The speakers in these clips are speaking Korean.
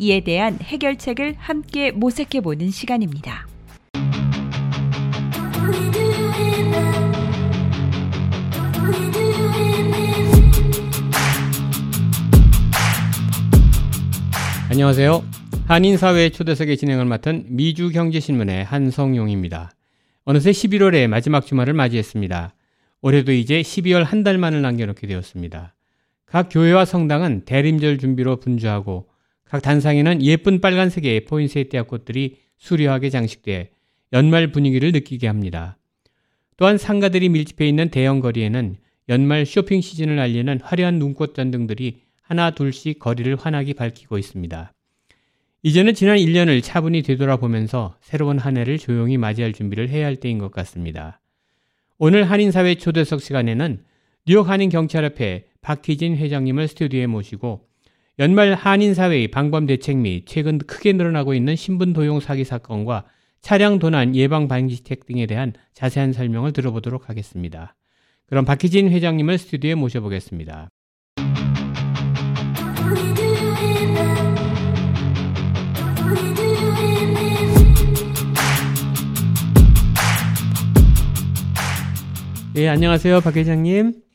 이에 대한 해결책을 함께 모색해 보는 시간입니다. 안녕하세요. 한인사회 초대석의 진행을 맡은 미주경제신문의 한성용입니다. 어느새 11월의 마지막 주말을 맞이했습니다. 올해도 이제 12월 한 달만을 남겨놓게 되었습니다. 각 교회와 성당은 대림절 준비로 분주하고 각 단상에는 예쁜 빨간색의 포인세티아 꽃들이 수려하게 장식돼 연말 분위기를 느끼게 합니다. 또한 상가들이 밀집해 있는 대형 거리에는 연말 쇼핑 시즌을 알리는 화려한 눈꽃 전등들이 하나 둘씩 거리를 환하게 밝히고 있습니다. 이제는 지난 1년을 차분히 되돌아보면서 새로운 한 해를 조용히 맞이할 준비를 해야 할 때인 것 같습니다. 오늘 한인사회 초대석 시간에는 뉴욕 한인경찰협회 박희진 회장님을 스튜디오에 모시고 연말 한인사회의 방범대책 및 최근 크게 늘어나고 있는 신분 도용 사기 사건과 차량 도난 예방 방지책 등에 대한 자세한 설명을 들어보도록 하겠습니다. 그럼 박희진 회장님을 스튜디오에 모셔보겠습니다. 네, 안녕하세요, 박 회장님.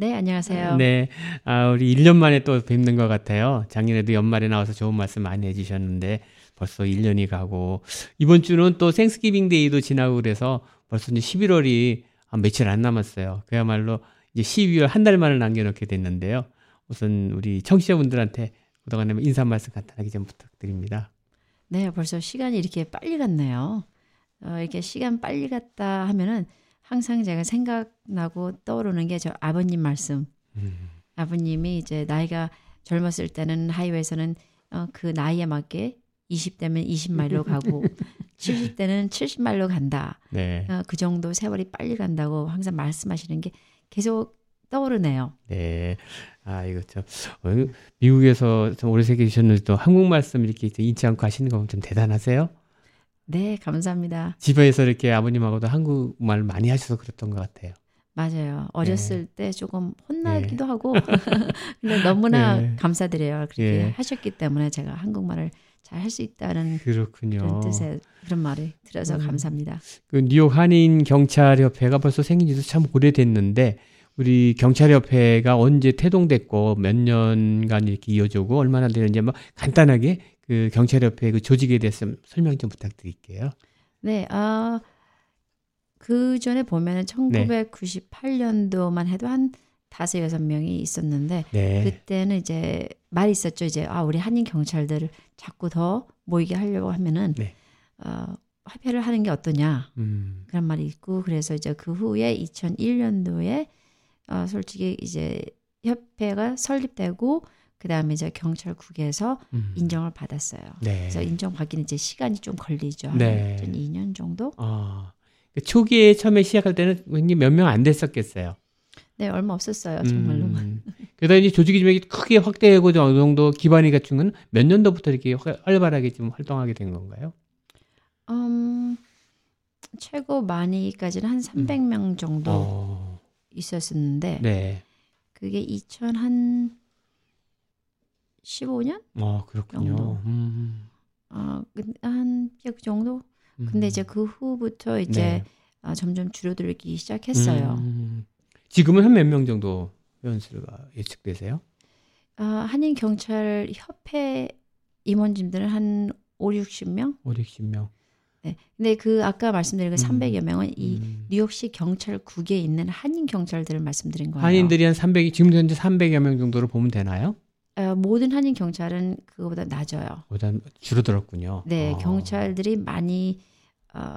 네, 안녕하세요. 네, 아, 우리 1년 만에 또 뵙는 것 같아요. 작년에도 연말에 나와서 좋은 말씀 많이 해주셨는데 벌써 1년이 가고 이번 주는 또 생스기빙 데이도 지나고 그래서 벌써 이제 11월이 며칠 안 남았어요. 그야말로 이제 12월 한 달만을 남겨놓게 됐는데요. 우선 우리 청취자분들한테 그동안에 인사 말씀 간단하게 좀 부탁드립니다. 네, 벌써 시간이 이렇게 빨리 갔네요. 어, 이렇게 시간 빨리 갔다 하면은 항상 제가 생각나고 떠오르는 게 저 아버님 말씀. 음. 아버님이 이제 나이가 젊었을 때는 하이웨이에서는 어, 그 나이에 맞게 20대면 20마일로 가고 70대는 70마일로 간다. 네. 어, 그 정도 세월이 빨리 간다고 항상 말씀하시는 게 계속 떠오르네요. 네. 아, 이거 참, 어, 미국에서 좀 오래 새기셨는데 또 한국 말씀 이렇게 잊지 않고 하시는 거 좀 대단하세요? 네, 감사합니다. 집에서 이렇게 아버님하고도 한국말 많이 하셔서 그랬던 것 같아요. 맞아요. 어렸을 네. 때 조금 혼나기도 네. 하고, 근데 너무나 네. 감사드려요. 그렇게 예. 하셨기 때문에 제가 한국말을 잘 할 수 있다는 그렇군요. 그런 뜻의 그런 말을 들어서 음. 감사합니다. 그 뉴욕 한인 경찰 협회가 벌써 생긴 지도 참 오래됐는데 우리 경찰협회가 언제 태동됐고 몇 년간 이렇게 이어지고 얼마나 되는지 뭐 간단하게 그 경찰협회 그 조직에 대해서 설명 좀 부탁드릴게요. 네, 아, 그 전에 보면은 1998년도만 해도 한 다섯 여섯 명이 있었는데 네. 그때는 이제 말이 있었죠. 이제 아 우리 한인 경찰들을 자꾸 더 모이게 하려고 하면은 네. 어, 화폐를 하는 게 어떠냐 음. 그런 말이 있고 그래서 이제 그 후에 2001년도에 어, 솔직히 이제 협회가 설립되고 그다음에 이제 경찰국에서 음. 인정을 받았어요. 네. 그래서 인정받기는 이제 시간이 좀 걸리죠. 네. 한 2년 정도. 아, 그 초기에 처음에 시작할 때는 몇명 안 됐었겠어요. 네, 얼마 없었어요, 정말로. 음. 그러다 이제 조직이 좀 크게 확대하고 어느 정도 기반이 갖춘 건 몇 년도부터 이렇게 활발하게 좀 활동하게 된 건가요? 음, 최고 많이까지는 한 300명 음. 정도 어. 있었었는데, 네. 그게 2000한 15년? 아, 그렇군요. 정도. 음. 아, 한그 정도? 음. 근데 이제 그 후부터 이제 네. 아, 점점 줄어들기 시작했어요. 음. 지금은 한 몇 명 정도 회원 수가 예측되세요? 아, 한인 경찰 협회 임원진들은 한 5, 60명? 5, 60명. 네. 근데 그 아까 말씀드린 그 300여 음. 명은 이 음. 뉴욕시 경찰국에 있는 한인 경찰들을 말씀드린 거예요. 한인들이 한 300, 지금 현재 300여 명 정도로 보면 되나요? 어, 모든 한인 경찰은 그거보다 낮아요. 보다 줄어들었군요. 네, 아. 경찰들이 많이 어,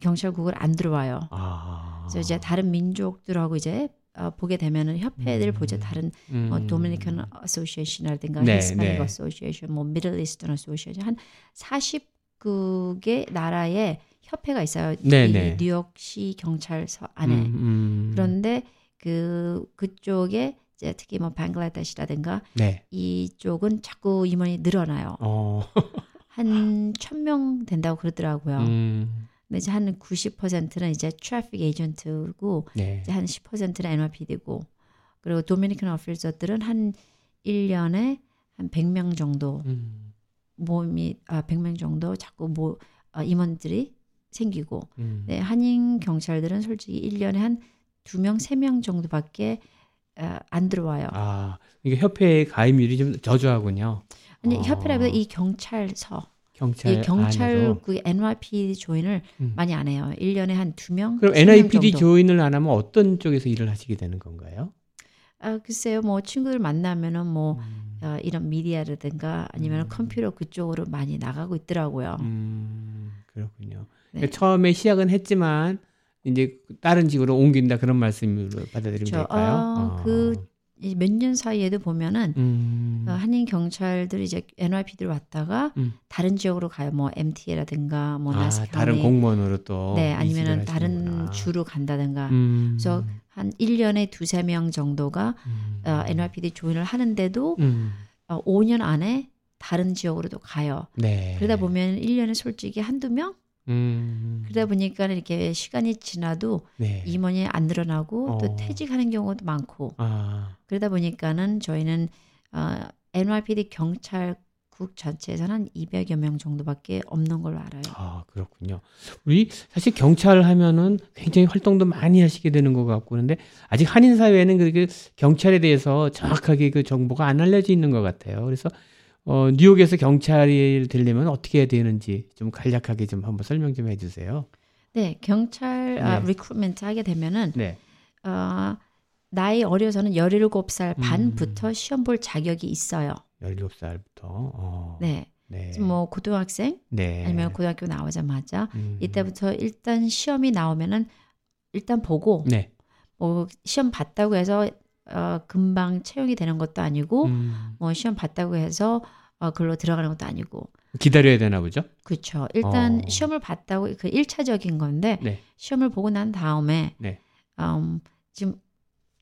경찰국을 안 들어와요. 아. 그래서 이제 다른 민족들하고 이제 어, 보게 되면은 협회들 음. 보죠. 다른 음. 뭐 Dominican Association이라든가 네, Hispanic 네. Association, 뭐 Middle Eastern Association 한 40 각국의 나라에 협회가 있어요. 네네. 뉴욕시 경찰서 안에. 음, 음. 그런데 그 그쪽에 이제 특히 뭐 방글라데시라든가 네. 이쪽은 자꾸 임원이 늘어나요. 어. 한천명 된다고 그러더라고요. 음. 근데 이제 한 90%는 이제 트래픽 에이전트고 네. 이제 한 10%는 NYPD고 그리고 도미니칸 어필서들은 한 1년에 한 100명 정도 음. 모임이 아 100명 정도 자꾸 뭐 아, 임원들이 생기고 음. 네, 한인 경찰들은 솔직히 1년에 한 2명, 3명 정도밖에 어, 안 들어와요. 아, 이게 협회 가입률이 좀 저조하군요. 아니, 어. 협회라기보다 이 경찰서 경찰 이 경찰국 NYPD 조인을 음. 많이 안 해요. 1년에 한 2명. 그럼 NYPD 조인을 안 하면 어떤 쪽에서 일을 하시게 되는 건가요? 아, 글쎄요. 뭐 친구들 만나면은 뭐 음. 어, 이런 미디어라든가 아니면 음. 컴퓨터 그쪽으로 많이 나가고 있더라고요. 음, 그렇군요. 네. 그러니까 처음에 시작은 했지만 이제 다른 직으로 옮긴다 그런 말씀으로 받아들이면 저, 될까요? 어, 어. 그몇 년 사이에도 보면은 음. 어, 한인 경찰들이 이제 NYPD로 왔다가 음. 다른 지역으로 가요. 뭐 MTA라든가 뭐 아, 나스 다른 공무원으로 또 네, 아니면은 다른 주로 간다든가. 음. 그래서 한 1년에 두세 명 정도가 음. 어, NYPD 조인을 하는데도 음. 어, 5년 안에 다른 지역으로도 가요. 네. 그러다 보면 1년에 솔직히 한두 명 음. 그러다 보니까 이렇게 시간이 지나도 네. 임원이 안 늘어나고 어. 또 퇴직하는 경우도 많고 아. 그러다 보니까는 저희는 어, NYPD 경찰국 전체에서는 한 200여 명 정도밖에 없는 걸로 알아요. 아 그렇군요. 우리 사실 경찰 하면은 굉장히 활동도 많이 하시게 되는 것 같고 그런데 아직 한인 사회에는 그 경찰에 대해서 정확하게 그 정보가 안 알려져 있는 것 같아요. 그래서 어, 뉴욕에서 경찰이 되려면 어떻게 해야 되는지 좀 간략하게 좀 한번 설명 좀 해주세요. 네, 경찰 아, 네. 아, recruitment 하게 되면은 네. 어, 나이 어려서는 17살 음. 반부터 음. 시험 볼 자격이 있어요. 17살부터. 어. 네. 네. 뭐 고등학생 네. 아니면 고등학교 나오자마자 음. 이때부터 일단 시험이 나오면은 일단 보고 네. 뭐 시험 봤다고 해서 어, 금방 채용이 되는 것도 아니고 음. 뭐 시험 봤다고 해서 어, 글로 들어가는 것도 아니고 기다려야 되나 보죠? 그렇죠. 일단 어. 시험을 봤다고 그 1차적인 건데 네. 시험을 보고 난 다음에 네. 음, 지금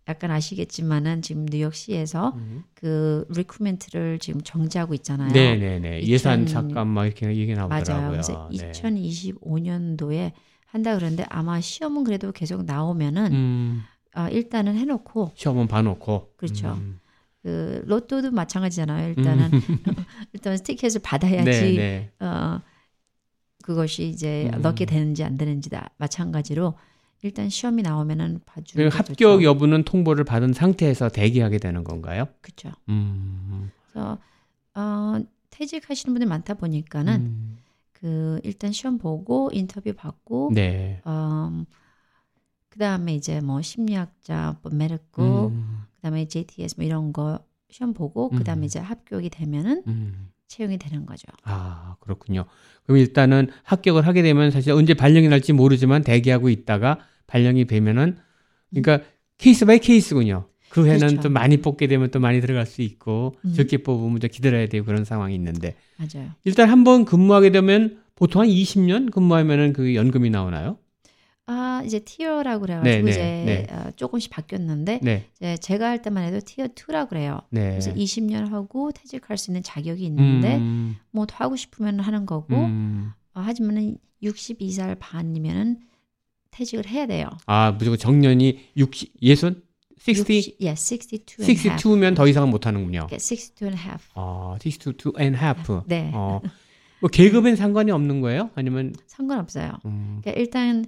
약간 아시겠지만은 지금 뉴욕시에서 음. 그 recruitment를 지금 정지하고 있잖아요. 네, 네, 네. 예산 삭감 막 이렇게 얘기 나오더라고요. 맞아요. 그래서 네. 2025년도에 한다 그러는데 아마 시험은 그래도 계속 나오면은 음. 아, 일단은 해놓고 시험은 봐놓고 그렇죠. 음. 그 로또도 마찬가지잖아요. 일단은 음. 일단 티켓을 받아야지 네, 네. 어 그것이 이제 음. 넣게 되는지 안 되는지 다 마찬가지로 일단 시험이 나오면은 봐주는 합격 좋죠. 여부는 통보를 받은 상태에서 대기하게 되는 건가요? 그렇죠. 음. 그래서 어, 퇴직하시는 분들 많다 보니까는 음. 그 일단 시험 보고 인터뷰 받고 네. 어, 그 다음에 이제 뭐 심리학자, 뭐 medical, 음. 그 다음에 JST 뭐 이런 거 시험 보고 그 다음에 음. 이제 합격이 되면은 음. 채용이 되는 거죠. 아 그렇군요. 그럼 일단은 합격을 하게 되면 사실 언제 발령이 날지 모르지만 대기하고 있다가 발령이 되면은 그러니까 case by case군요. 그 해는 그렇죠. 또 많이 뽑게 되면 또 많이 들어갈 수 있고 음. 적게 뽑으면 좀 기다려야 되고 그런 상황이 있는데 맞아요. 일단 한번 근무하게 되면 보통 한 20년 근무하면은 그 연금이 나오나요? 아 이제 티어라고 그래가지고 네, 네, 이제 네. 어, 조금씩 바뀌었는데 네. 이제 제가 할 때만 해도 티어 2라 그래요. 네. 그래서 20년 하고 퇴직할 수 있는 자격이 있는데 음. 뭐더 하고 싶으면 하는 거고 음. 어, 하지만은 62살 반이면은 퇴직을 해야 돼요. 아 무조건 정년이 60 예순 60? 예, 62 62면 더 이상은 못 하는군요. Yeah, 62 and half. 아, 62 and half. 네. 어. 뭐 계급엔 상관이 없는 거예요? 아니면 상관없어요. 음. 그러니까 일단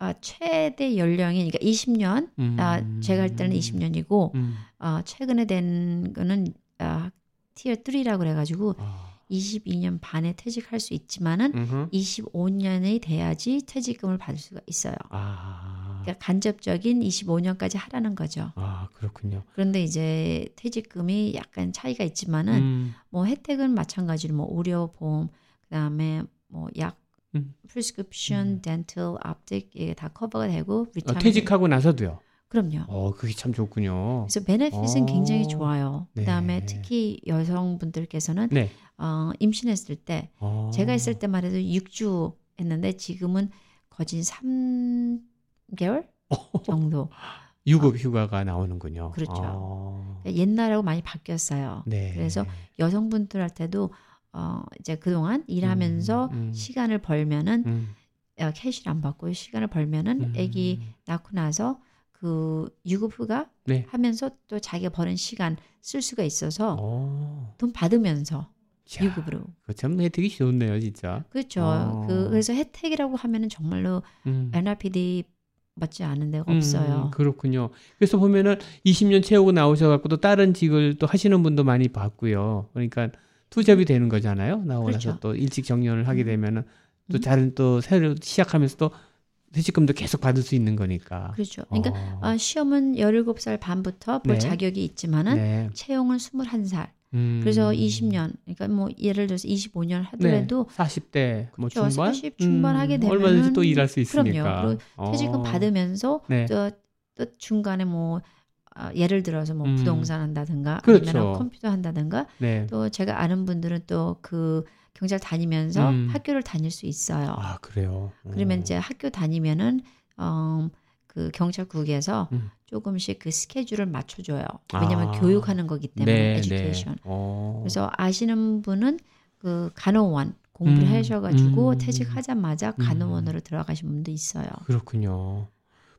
어, 최대 연령이 그러니까 20년. 음. 아, 제가 할 때는 20년이고 음. 어, 최근에 된 거는 어, 티어 3라고 그래 가지고 아. 22년 반에 퇴직할 수 있지만은 음흠. 25년이 돼야지 퇴직금을 받을 수가 있어요. 아. 그러니까 간접적인 25년까지 하라는 거죠. 아, 그렇군요. 그런데 이제 퇴직금이 약간 차이가 있지만은 음. 뭐 혜택은 마찬가지로 뭐 의료 보험 그다음에 뭐 약 음. prescription, dental, optic 이게 다 커버가 되고 어, 퇴직하고 나서도요. 그럼요. 어, 그게 참 좋군요. 그래서 benefit은 어. 굉장히 좋아요. 네. 그다음에 특히 여성분들께서는 네. 어, 임신했을 때 어. 제가 있을 때만 해도 6주 했는데 지금은 거진 3개월 정도. 유급 휴가가 나오는군요. 그렇죠. 어. 옛날하고 많이 바뀌었어요. 네. 그래서 여성분들한테도 어, 이제 그동안 일하면서 음, 음. 시간을 벌면은 음, 어, 캐시를 안 받고 시간을 벌면은 음. 아기 낳고 나서 그 유급 휴가 네. 하면서 또 자기가 버는 시간 쓸 수가 있어서 어. 돈 받으면서 자, 유급으로 그참 혜택이 좋네요, 진짜. 그렇죠. 어. 그 그래서 혜택이라고 하면은 정말로 음. NRPD 맞지 않은 데가 음, 없어요. 그렇군요. 그래서 보면은 20년 채우고 나오셔갖고 또 다른 직을 또 하시는 분도 많이 봤고요. 그러니까 투잡이 되는 거잖아요. 나오고 나서 그렇죠. 또 일찍 정년을 하게 음. 되면은 또 음. 다른 또 새로 시작하면서 또 퇴직금도 계속 받을 수 있는 거니까. 그렇죠. 그러니까 어. 아, 시험은 17살 반부터 볼 네. 자격이 있지만은 네. 채용은 21살. 음. 그래서 20년, 그러니까 뭐 예를 들어서 25년 하더라도 네. 40대 뭐 그렇죠. 중반 40 중반 하게 되면은 얼마든지 또 일할 수 그럼요. 있으니까. 그리고 퇴직금 어. 받으면서 네. 또, 또 중간에 뭐 아, 예를 들어서 뭐 음. 부동산 한다든가 그렇죠. 아니면 컴퓨터 한다든가 네. 또 제가 아는 분들은 또 그 경찰 다니면서 음. 학교를 다닐 수 있어요. 아 그래요. 그러면 어. 이제 학교 다니면은 어, 그 경찰국에서 음. 조금씩 그 스케줄을 맞춰줘요. 왜냐하면 아. 교육하는 거기 때문에 네, 에듀케이션. 네. 어. 그래서 아시는 분은 그 간호원 공부를 음, 하셔가지고 음. 퇴직하자마자 간호원으로 들어가신 분도 있어요. 그렇군요.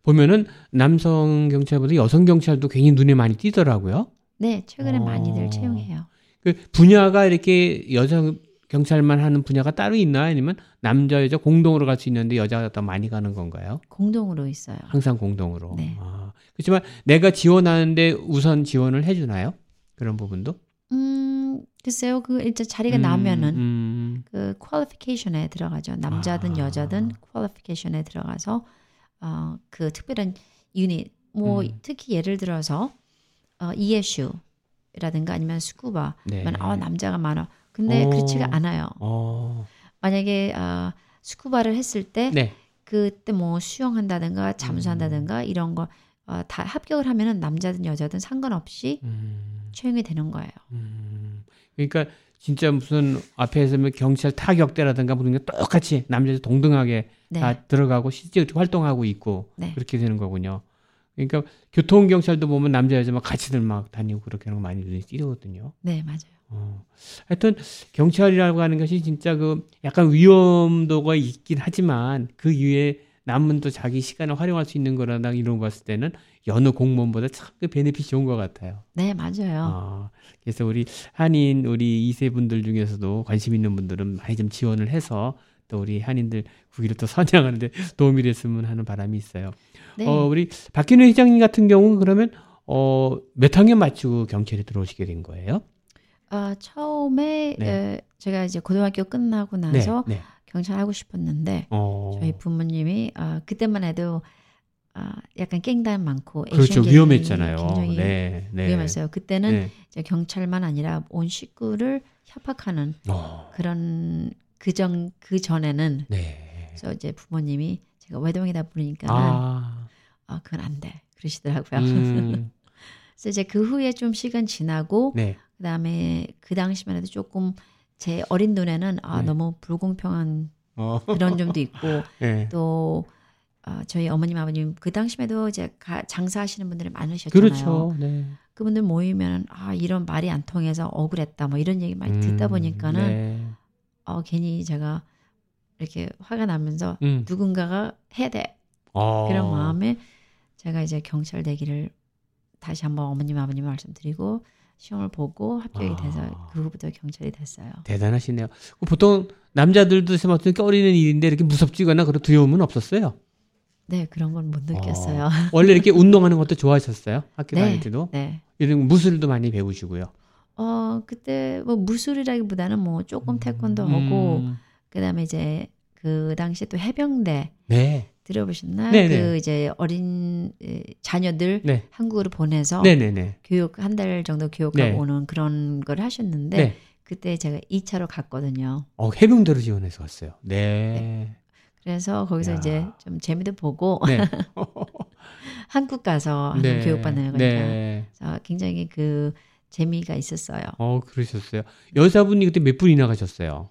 보면은 남성 경찰보다 여성 경찰도 괜히 눈에 많이 띄더라고요. 네, 최근에 어. 많이들 채용해요. 그 분야가 이렇게 여자 경찰만 하는 분야가 따로 있나 아니면 남자 여자 공동으로 갈 수 있는데 여자가 더 많이 가는 건가요? 공동으로 있어요. 항상 공동으로. 네. 아, 그렇지만 내가 지원하는데 우선 지원을 해주나요? 그런 부분도? 음, 글쎄요, 그 일단 자리가 음, 나면은 음, 그 퀄리피케이션에 들어가죠. 남자든 아. 여자든 퀄리피케이션에 들어가서 어, 그 특별한 유닛, 뭐 음. 특히 예를 들어서 어, ESU라든가 아니면 스쿠바, 네. 면아 남자가 많아. 근데 어. 그렇지가 않아요. 어, 만약에 아, 스쿠바를 했을 때 네. 그때 뭐 수영한다든가 잠수한다든가 이런 거 어, 다 합격을 하면은 남자든 여자든 상관없이 음, 채용이 되는 거예요. 음. 그러니까 진짜 무슨 앞에서 뭐 경찰 타격대라든가 무슨 게 똑같이 남자 여자 동등하게 네. 다 들어가고 실제 활동하고 있고 네. 그렇게 되는 거군요. 그러니까 교통 경찰도 보면 남자 여자 막 같이들 막 다니고 그렇게 하는 거 많이 눈에 띄거든요. 네, 맞아요. 어. 하여튼 경찰이라고 하는 것이 진짜 그 약간 위험도가 있긴 하지만 그 이후에 남은 또 자기 시간을 활용할 수 있는 거라나 이런 거 봤을 때는 여느 공무원보다 참 그 베네핏이 좋은 것 같아요. 네, 맞아요. 아, 그래서 우리 한인 우리 이세 분들 중에서도 관심 있는 분들은 많이 좀 지원을 해서 또 우리 한인들 국위를 또 선양하는데 도움이 됐으면 하는 바람이 있어요. 네. 어, 우리 박균우 회장님 같은 경우는 그러면 어, 몇 학년 맞추고 경찰에 들어오시게 된 거예요? 아, 처음에 네. 에, 제가 이제 고등학교 끝나고 나서 네. 네. 경찰 하고 싶었는데 어. 저희 부모님이 아, 그때만 해도 아, 약간 깽단 많고 그렇죠. 위험했잖아요. 굉장히 네. 네. 위험했어요. 그때는 네. 경찰만 아니라 온 식구를 협박하는 어. 그런 그전 그 전에는 네. 그래서 이제 부모님이 제가 외동이다 보니까 아. 아 그건 안 돼 그러시더라고요. 음. 그래서 이제 그 후에 좀 시간 지나고 네. 그다음에 그 당시만 해도 조금 제 어린 눈에는 아 네. 너무 불공평한 어. 그런 점도 있고 네. 또 어, 저희 어머님 아버님 그 당시에도 이제 가, 장사하시는 분들이 많으셨잖아요. 그렇죠. 네. 그분들 모이면 아 이런 말이 안 통해서 억울했다 뭐 이런 얘기 많이 듣다 음, 보니까는 네. 어 괜히 제가 이렇게 화가 나면서 음. 누군가가 해야 돼 어. 그런 마음에 제가 이제 경찰 되기를 다시 한번 어머님 아버님 말씀드리고 시험을 보고 합격이 돼서 아. 그 후부터 경찰이 됐어요. 대단하시네요. 보통 남자들도 생각하면 꺼리는 일인데 이렇게 무섭지거나 그런 두려움은 없었어요. 네 그런 건 못 느꼈어요. 어. 원래 이렇게 운동하는 것도 좋아하셨어요? 학교 네. 다닐 때도? 네. 이런 무술도 많이 배우시고요. 어 그때 뭐 무술이라기보다는 뭐 조금 태권도 하고 음. 그다음에 이제 그 당시에 또 해병대 네. 들어보셨나? 네네. 그 이제 어린 에, 자녀들 네. 한국으로 보내서 네네네. 교육 한 달 정도 교육하고 네. 오는 그런 걸 하셨는데 네. 그때 제가 2차로 갔거든요. 어, 해병대로 지원해서 왔어요. 네. 그래서 거기서 야. 이제 좀 재미도 보고 네. 한국 가서 네. 교육받는 거니까. 네. 굉장히 그 재미가 있었어요. 어, 그러셨어요. 여자분이 그때 몇 분이나 가셨어요?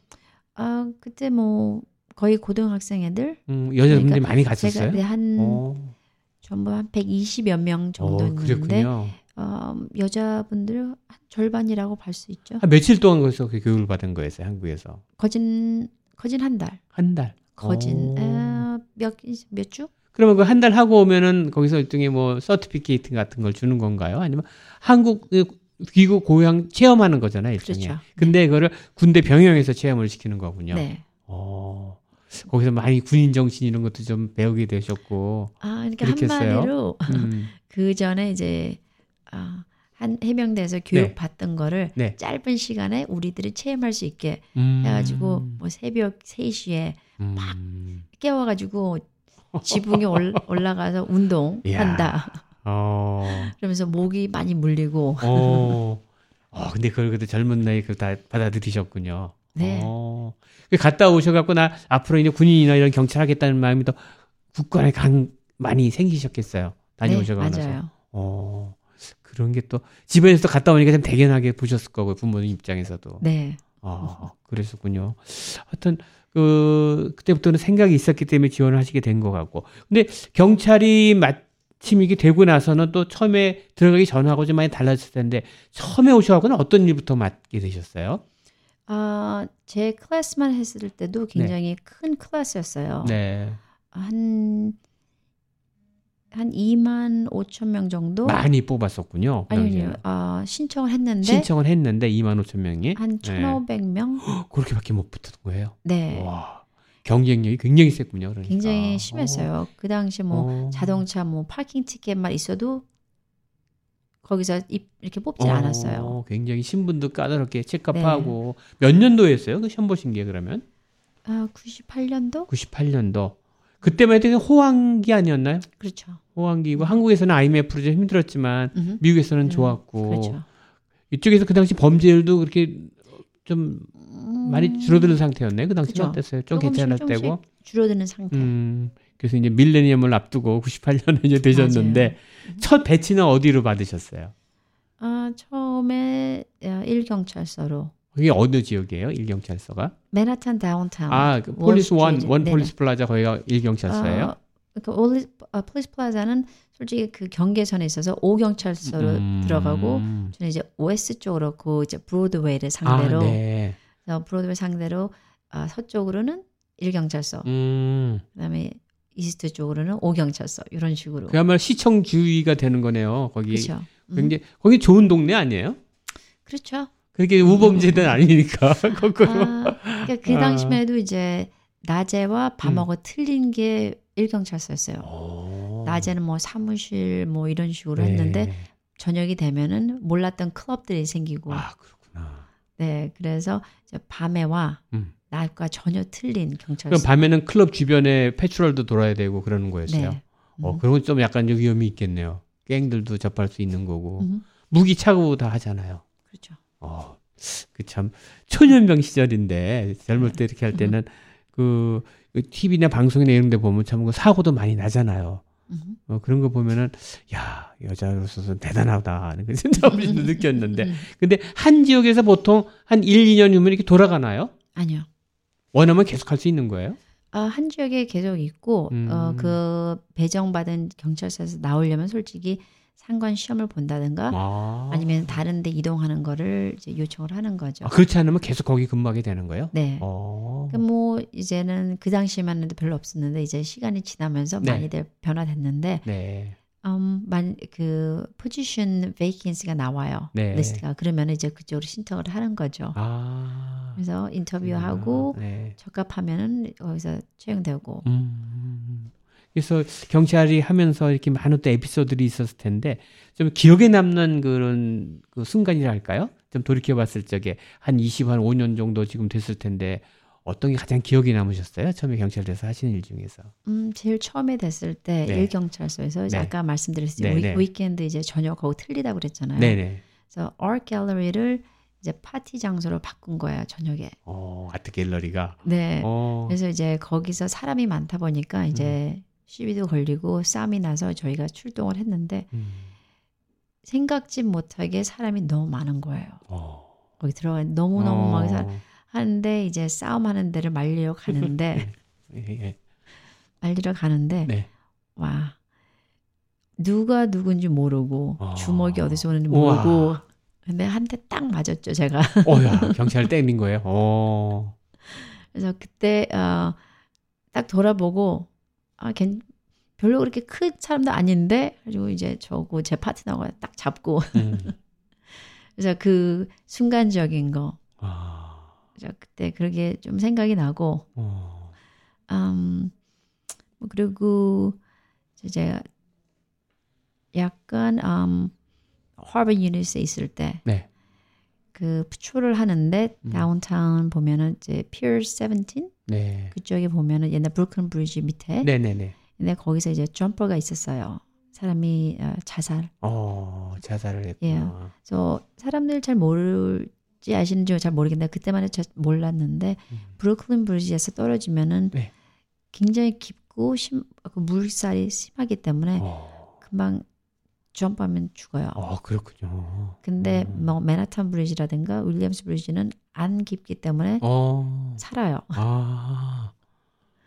아, 그때 뭐 거의 고등학생 애들. 음, 여자분들이 그러니까 많이 갔었어요? 제가 한 어. 전부 한 120여 명 정도 어, 있는데 어, 여자분들 한 절반이라고 볼 수 있죠. 한 며칠 동안 거기서 그 교육을 받은 거였어요, 한국에서? 거진 거진 한 달. 한 달. 거진 어, 몇몇 주? 그러면 그 한 달 하고 오면은 거기서 일종의 뭐 서티피케이트 같은 걸 주는 건가요? 아니면 한국 그 귀국 고향 체험하는 거잖아요, 일종의. 그렇죠. 근데 네. 그거를 군대 병영에서 체험을 시키는 거군요. 네. 어. 거기서 많이 군인 정신 이런 것도 좀 배우게 되셨고. 아, 그러니까? 한마디로 음. 그 전에 이제 아, 한 해병대에서 교육 네. 받던 거를 네. 짧은 시간에 우리들이 체험할 수 있게 음. 해가지고 뭐 새벽 3시에 음. 막 깨워가지고 지붕에 올, 라가서 운동한다. 어. 그러면서 목이 많이 물리고. 어. 어, 근데 그걸 그때 젊은 나이에 그걸 다 받아들이셨군요. 네. 어. 갔다 오셔갖고 나 앞으로 이제 군인이나 이런 경찰 하겠다는 마음이 더 국가에 강 많이 생기셨겠어요. 다녀오셔가고 네, 나서. 어. 그런 게 또 집에서 갔다 오니까 좀 대견하게 보셨을 거고요. 부모님 입장에서도. 네. 아, 그랬었군요. 하여튼 그 그때부터는 생각이 있었기 때문에 지원을 하시게 된 것 같고. 근데 경찰이 마침 이게 되고 나서는 또 처음에 들어가기 전하고 좀 많이 달라졌을 텐데 처음에 오셔갖고는 어떤 일부터 맡게 되셨어요? 아, 제 클래스만 했을 때도 굉장히 네. 큰 클래스였어요. 네. 한 한 2만 5천 명 정도 많이 뽑았었군요. 그 아니요, 어, 신청을 했는데 신청을 했는데 2만 5천 명이 한 1,500명 네. 그렇게밖에 못 붙은 거예요. 네. 와. 경쟁력이 굉장히 셌군요. 그러니까. 굉장히 심했어요. 어. 그 당시 뭐 어. 자동차 뭐 파킹 티켓만 있어도 거기서 이렇게 뽑지 어. 않았어요. 굉장히 신분도 까다롭게 체크하고 네. 몇 년도였어요? 그 시험 보신 게 그러면? 아, 98년도? 98년도. 그때만 해도 호황기 아니었나요? 그렇죠. 호황기고 한국에서는 IMF로 좀 힘들었지만 음흠. 미국에서는 음, 좋았고 그렇죠. 이쪽에서 그 당시 범죄율도 그렇게 좀 음... 많이 줄어드는 상태였네요. 그 당시는 그렇죠. 어땠어요? 좀 괜찮을 때고 줄어드는 상태. 음, 그래서 이제 밀레니엄을 앞두고 98년에 이제 되셨는데 첫 배치는 어디로 받으셨어요? 아 처음에 일 경찰서로. 그게 어느 지역이에요? 일경찰서가? 맨하탄 downtown. 아, 그 Police One, One Police Plaza 거기가 일경찰서예요? 어, 그러니까 One, 어, Police Plaza는 솔직히 그 경계선에 있어서 오경찰서로 음. 들어가고 저는 이제 west 쪽으로 그 이제 브로드웨이를 상대로 아, 네. 브로드웨이 상대로 어, 서쪽으로는 일경찰서. 음. 그다음에 east 쪽으로는 오경찰서 이런 식으로. 그야말로 시청 주위가 되는 거네요. 거기. 그렇죠. 굉장히 거기 좋은 동네 아니에요? 그렇죠. 그게 우범죄는 음. 아니니까 거꾸로. 아, 그러니까 그 당시만 해도 이제 낮에와 밤하고 음. 틀린 게 일경찰서였어요. 오. 낮에는 뭐 사무실 뭐 이런 식으로 네. 했는데 저녁이 되면은 몰랐던 클럽들이 생기고. 아 그렇구나. 네, 그래서 이제 밤에와 음. 낮과 전혀 틀린 경찰서. 그럼 밤에는 클럽 주변에 패트롤도 돌아야 되고 그러는 거였어요. 네. 어, 음. 그런 건 좀 약간 위험이 있겠네요. 갱들도 접할 수 있는 거고 음. 무기 차고 다 하잖아요. 그렇죠. 어, 그 참 초년병 시절인데 젊을 때 이렇게 할 때는 그, 그 TV나 방송이나 이런 데 보면 참 그 사고도 많이 나잖아요. 어, 그런 거 보면은 야 여자로서는 대단하다 하는 걸 진짜 느꼈는데 근데 한 지역에서 보통 한 1, 2년 후면 이렇게 돌아가나요? 아니요. 원하면 계속 할 수 있는 거예요? 아, 한 지역에 계속 있고 음. 어, 그 배정받은 경찰서에서 나오려면 솔직히 상관 시험을 본다든가 아. 니면 다른 데 이동하는 거를 이제 요청을 하는 거죠. 아, 그렇지 않으면 계속 거기 근무하게 되는 거예요? 네. 어. 그러니까 뭐 이제는 그 당시만 해도 별로 없었는데 이제 시간이 지나면서 네. 많이들 변화됐는데 네. 음, 만, 그 포지션 베이켄시가 나와요. 네. 리스트가 그러면 이제 그쪽으로 신청을 하는 거죠. 아. 그래서 인터뷰하고 아, 네. 적합하면은 거기서 채용되고. 음. 음, 음. 그래서 경찰이 하면서 이렇게 많은 또 에피소드들이 있었을 텐데 좀 기억에 남는 그런 그 순간이랄까요? 좀 돌이켜 봤을 적에 한 20, 한 5년 정도 지금 됐을 텐데 어떤 게 가장 기억에 남으셨어요? 처음에 경찰대에서 하시는 일 중에서? 음, 제일 처음에 됐을 때 네. 일경찰서에서 네. 아까 말씀드렸듯이 네, 네. 위켄드 이제 저녁하고 틀리다고 그랬잖아요. 네네. 그래서 art 갤러리를 이제 파티 장소로 바꾼 거예요 저녁에. 어, 아트 갤러리가. 네. 어. 그래서 이제 거기서 사람이 많다 보니까 이제 음. 시비도 걸리고 싸움이 나서 저희가 출동을 했는데 음. 생각지 못하게 사람이 너무 많은 거예요. 어. 거기 들어가 너무 너무 어. 막 사- 하는데 이제 싸움하는 데를 말리러 가는데 예, 예. 말리러 가는데 네. 와 누가 누군지 모르고 아. 주먹이 어디서 오는지 우와. 모르고 근데 한 대 딱 맞았죠 제가 어야 경찰 때린 거예요. 어. 그래서 그때 어, 딱 돌아보고 아 괜, 별로 그렇게 큰 사람도 아닌데 그리고 이제 저고 제 파트너가 딱 잡고 음. 그래서 그 순간적인 거 아. 그래서 그때 그렇게 좀 생각이 나고 어. 음, 뭐 그리고 제가 약간 음, 하버 유니스에 있을 때 네. 그 patrol을 하는데 음. downtown 보면은 이제 Pier 17 네. 그쪽에 보면은 옛날 브루클린 브리지 밑에 네, 네, 네. 근데 거기서 이제 jumper가 있었어요. 사람이 어, 자살. 어, 자살을 했구나. 예. 그래서 사람들 잘 모 르지 아시는지 잘 모르겠는데 그때만 해도 잘 몰랐는데 음. 브루클린 브리지에서 떨어지면은 네. 굉장히 깊고 심, 그 물살이 심하기 때문에 어. 금방 점프하면 죽어요. 어, 그렇군요. 근데 음. 뭐 맨하탄 브리지라든가 윌리엄스 브리지는 안 깊기 때문에 어. 살아요. 아.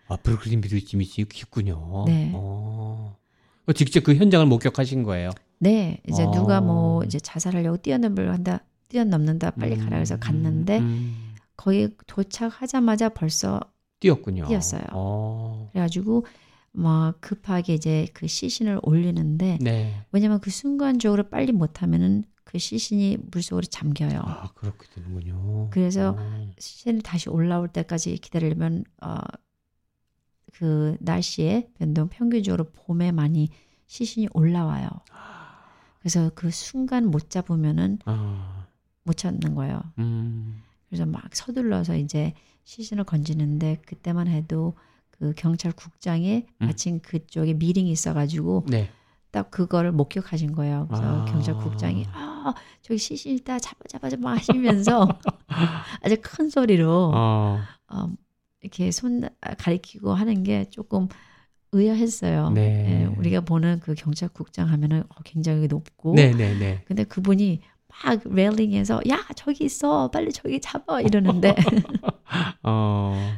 아, 브루클린 브리지 깊군요. 네. 어. 어, 직접 그 현장을 목격하신 거예요. 네, 이제 어. 누가 뭐 이제 자살하려고 뛰어넘으려 한다, 뛰어넘는다, 빨리 가라 해서 음, 갔는데 음. 거기 도착하자마자 벌써 뛰었군요. 뛰었어요. 어. 그래가지고 막 급하게 이제 그 시신을 올리는데 네. 왜냐면 그 순간적으로 빨리 못하면은 그 시신이 물속으로 잠겨요. 아, 그렇게 되는군요. 그래서 어. 시신이 다시 올라올 때까지 기다리려면 어, 그 날씨의 변동 평균적으로 봄에 많이 시신이 올라와요. 그래서 그 순간 못 잡으면은 아. 못 찾는 거예요. 음. 그래서 막 서둘러서 이제 시신을 건지는데 그때만 해도 그 경찰 국장에 음. 마침 그쪽에 미링이 있어가지고 네. 딱 그거를 목격하신 거예요. 그래서 아. 경찰 국장이 아 저기 시신 있다 잡아 잡아 잡아 하시면서 아주 큰 소리로 어. 어, 이렇게 손 가리키고 하는 게 조금 의아했어요. 네. 예, 우리가 보는 그 경찰 국장 하면은 어, 굉장히 높고 네, 네, 네. 근데 그분이 막 레일링에서 야 저기 있어 빨리 저기 잡아 이러는데 어.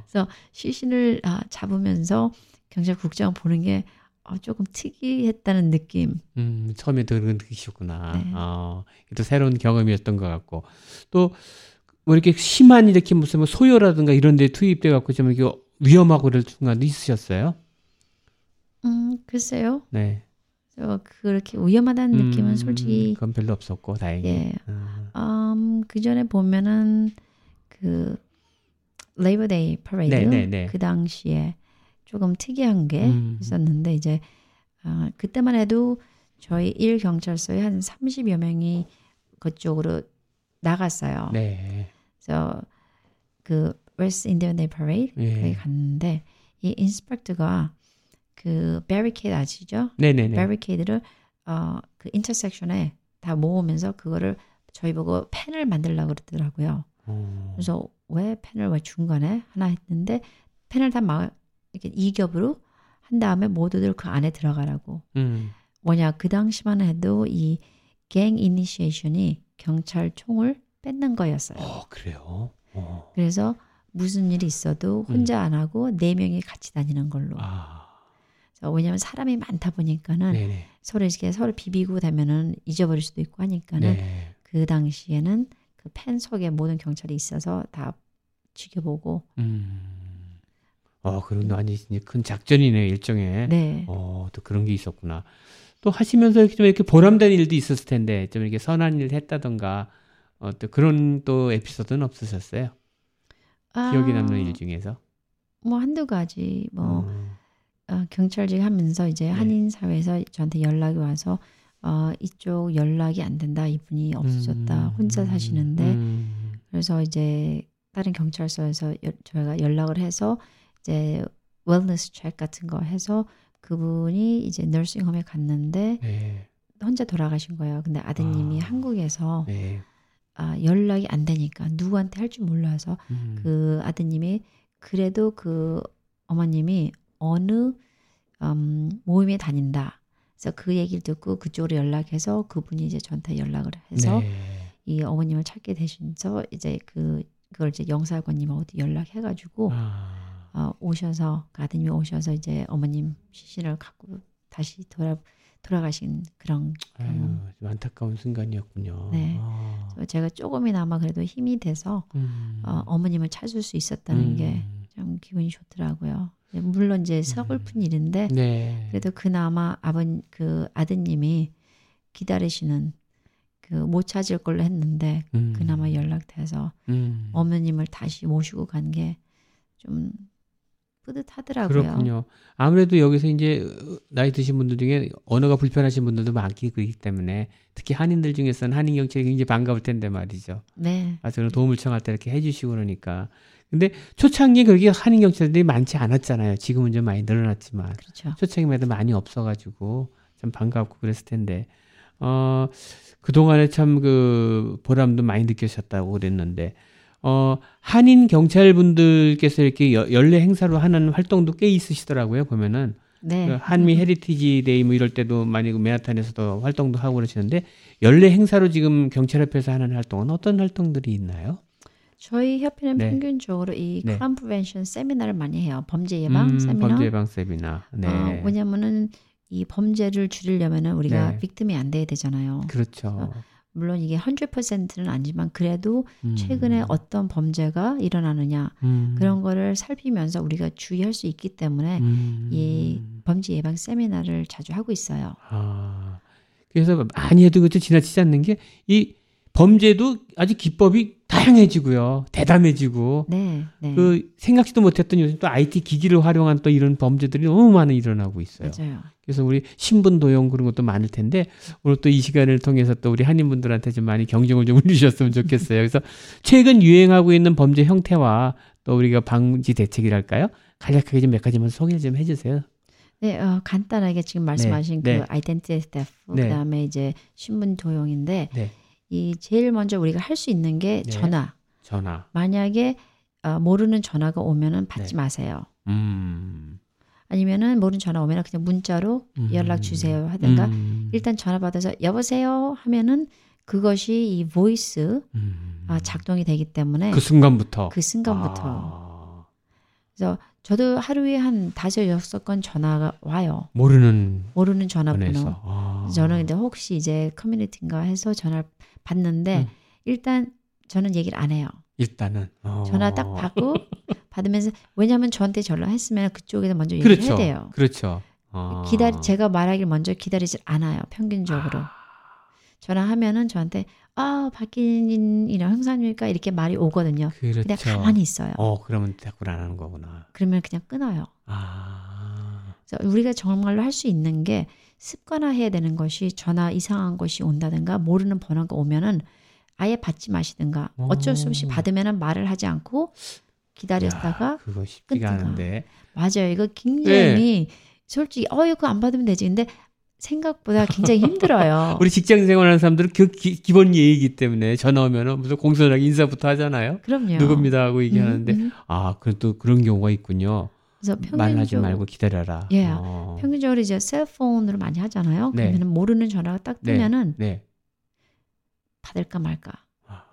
시신을 아, 잡으면서 경찰 국장 보는 게 어, 조금 특이했다는 느낌. 음, 처음에 더 그런 느끼셨구나. 네. 어, 또 새로운 경험이었던 것 같고. 또, 뭐 이렇게 심한 이렇게 무슨 뭐 소요라든가 이런 데 투입돼 갖고 좀 이렇게 위험하고 그럴 순간도 있으셨어요? 음 글쎄요. 네. 저 그렇게 위험하다는 느낌은 음, 솔직히 그건 별로 없었고, 다행히. 예. 음, 음, 그 전에 보면은 그 Labor Day Parade 네, 네, 네. 그 당시에 조금 특이한 게 음. 있었는데 이제 아, 그때만 해도 저희 일 경찰서에 한 30여 명이 그쪽으로 나갔어요. 네. 그래서 그 West Indian Day Parade 예. 거기 갔는데 이 inspector가 그 barricade 아시죠? 네네네. barricade를 어, 그 intersection에 다 모으면서 그거를 저희 보고 pen을 만들려고 그러더라고요. 어, 그래서 왜 pen을 왜 중간에 하나 했는데 pen을 다 막 이렇게 이겹으로 한 다음에 모두들 그 안에 들어가라고. 음, 뭐냐 그 당시만 해도 이 gang initiation이 경찰 총을 뺏는 거였어요. 어, 그래요? 어. 그래서 무슨 일이 있어도 혼자 안 하고 네 명이 같이 다니는 걸로. 음. 아, 왜냐하면 사람이 많다 보니까는 네네. 서로 이렇게 서로 비비고 되면은 잊어버릴 수도 있고 하니까는 네. 그 당시에는 그 펜 속에 모든 경찰이 있어서 다 지켜보고 음. 어, 그런 이제 큰 작전이네요, 일종의. 네 어, 또 그런 게 있었구나. 또 하시면서 이렇게 좀 이렇게 보람된 일도 있었을 텐데, 좀 이렇게 선한 일을 했다던가, 어, 또 그런 또 에피소드는 없으셨어요? 기억에 남는 일 중에서? 아, 뭐 한두 가지 뭐 음, 어, 경찰직 하면서 이제 네. 한인 사회에서 저한테 연락이 와서 어, 이쪽 연락이 안 된다 이분이 없어졌다 음, 혼자 사시는데 음, 그래서 이제 다른 경찰서에서 여, 저희가 연락을 해서 이제 웰너스 체크 같은 거 해서 그분이 이제 너싱홈에 갔는데 네, 혼자 돌아가신 거예요. 근데 아드님이 아. 한국에서 네. 아, 연락이 안 되니까 누구한테 할 줄 몰라서 음, 그 아드님이 그래도 그 어머님이 어느 음, 모임에 다닌다. 그래서 그 얘기를 듣고 그쪽으로 연락해서 그분이 이제 저한테 연락을 해서 네. 이 어머님을 찾게 되셔서 이제 그 그걸 이제 영사관님하고 연락해가지고 아. 어, 오셔서 가드님이 오셔서 이제 어머님 시신을 갖고 다시 돌아 돌아가신 그런 아유, 좀 안타까운 순간이었군요. 네, 아. 제가 조금이나마 그래도 힘이 돼서 음. 어, 어머님을 찾을 수 있었다는 음. 게좀 기분이 좋더라고요. 물론 이제 서글픈 음. 일인데 네. 그래도 그나마 아버님 그 아드님이 기다리시는 그 못 찾을 걸로 했는데 음. 그나마 연락돼서 음. 어머님을 다시 모시고 간 게 좀 뿌듯하더라고요. 그렇군요. 아무래도 여기서 이제 나이 드신 분들 중에 언어가 불편하신 분들도 많기 때문에 특히 한인들 중에서는 한인 경찰이 굉장히 반가울 텐데 말이죠. 네. 아, 저는 도움을 청할 때 이렇게 해주시고 그러니까 근데 초창기에 그렇게 한인 경찰들이 많지 않았잖아요. 지금은 좀 많이 늘어났지만 그렇죠. 초창기만 해도 많이 없어가지고 참 반갑고 그랬을 텐데 어 그동안에 참 그 보람도 많이 느끼셨다고 그랬는데 어 한인 경찰 분들께서 이렇게 연례 행사로 하는 활동도 꽤 있으시더라고요. 보면은 네. 그 한미 Heritage Day 뭐 이럴 때도 많이 그 맨하탄에서도 활동도 하고 그러시는데 연례 행사로 지금 경찰협회에서 하는 활동은 어떤 활동들이 있나요? 저희 협회는 네. 평균적으로 이 네. crime prevention 세미나를 많이 해요. 범죄 예방 음, 세미나. 범죄 예방 세미나. 네. 어, 왜냐면은 이 범죄를 줄이려면은 우리가 네. victim이 안 돼야 되잖아요. 그렇죠. 물론 이게 100%는 아니지만 그래도 음. 최근에 어떤 범죄가 일어나느냐 음. 그런 거를 살피면서 우리가 주의할 수 있기 때문에 음. 이 범죄 예방 세미나를 자주 하고 있어요. 아. 그래서 많이 해도 그렇죠 지나치지 않는 게 이 범죄도 아직 기법이 다양해지고요. 대담해지고. 네, 네. 그 생각지도 못했던 요즘 또 IT 기기를 활용한 또 이런 범죄들이 너무 많이 일어나고 있어요. 맞아요. 그래서 우리 신분 도용 그런 것도 많을 텐데 오늘 또 이 시간을 통해서 또 우리 한인분들한테 좀 많이 경쟁을 좀 울리셨으면 좋겠어요. 그래서 최근 유행하고 있는 범죄 형태와 또 우리가 방지 대책이랄까요? 간략하게 좀 몇 가지만 소개 좀 해주세요. 네, 어, 간단하게 지금 말씀하신 네, 그 네. 아이덴티티 스태프 네. 그다음에 이제 신분 도용인데 네. 이 제일 먼저 우리가 할 수 있는 게 네. 전화. 전화. 만약에 어, 모르는 전화가 오면은 받지 네. 마세요. 음. 아니면은 모르는 전화 오면은 그냥 문자로 음. 연락 주세요 하든가 음. 일단 전화 받아서 여보세요 하면은 그것이 이 voice 음. 아, 작동이 되기 때문에 그 순간부터 그 순간부터 아. 그래서 저도 하루에 한 다섯 여섯 건 전화가 와요. 모르는 모르는 전화번호. 아. 저는 근데 혹시 이제 커뮤니티인가 해서 전화를 받는데 음. 일단 저는 얘기를 안 해요. 일단은 어. 전화 딱 받고 받으면서 왜냐하면 저한테 전화했으면 그쪽에서 먼저 얘기를 그렇죠. 해야 돼요. 그렇죠. 어. 기다리 제가 말하길 먼저 기다리질 않아요. 평균적으로 아. 전화하면은 저한테 아 박기인이랑 형사님일까 이렇게 말이 오거든요. 그렇죠. 근데 가만히 있어요. 어 그러면 대꾸를 안 하는 거구나. 그러면 그냥 끊어요. 아. 그래서 우리가 정말로 할 수 있는 게 습관화해야 되는 것이 전화 이상한 것이 온다든가 모르는 번호가 오면은 아예 받지 마시든가 어쩔 수 없이 받으면은 말을 하지 않고 기다렸다가 야, 그거 쉽지가 끊든가. 않은데 맞아요 이거 굉장히 네. 솔직히 어 이거 안 받으면 되지 근데 생각보다 굉장히 힘들어요. 우리 직장 생활하는 사람들은 그 기, 본 예의이기 때문에 전화 오면은 무슨 공손하게 인사부터 하잖아요. 그럼요. 누굽니다 하고 얘기하는데 음, 음. 아 그래도 그런 경우가 있군요. 그래서 말하지 말고 기다려라. 예. 어. 평균적으로 이제 셀폰으로 많이 하잖아요. 네. 그러면 모르는 전화가 딱 네. 뜨면은 네. 네. 받을까 말까 아.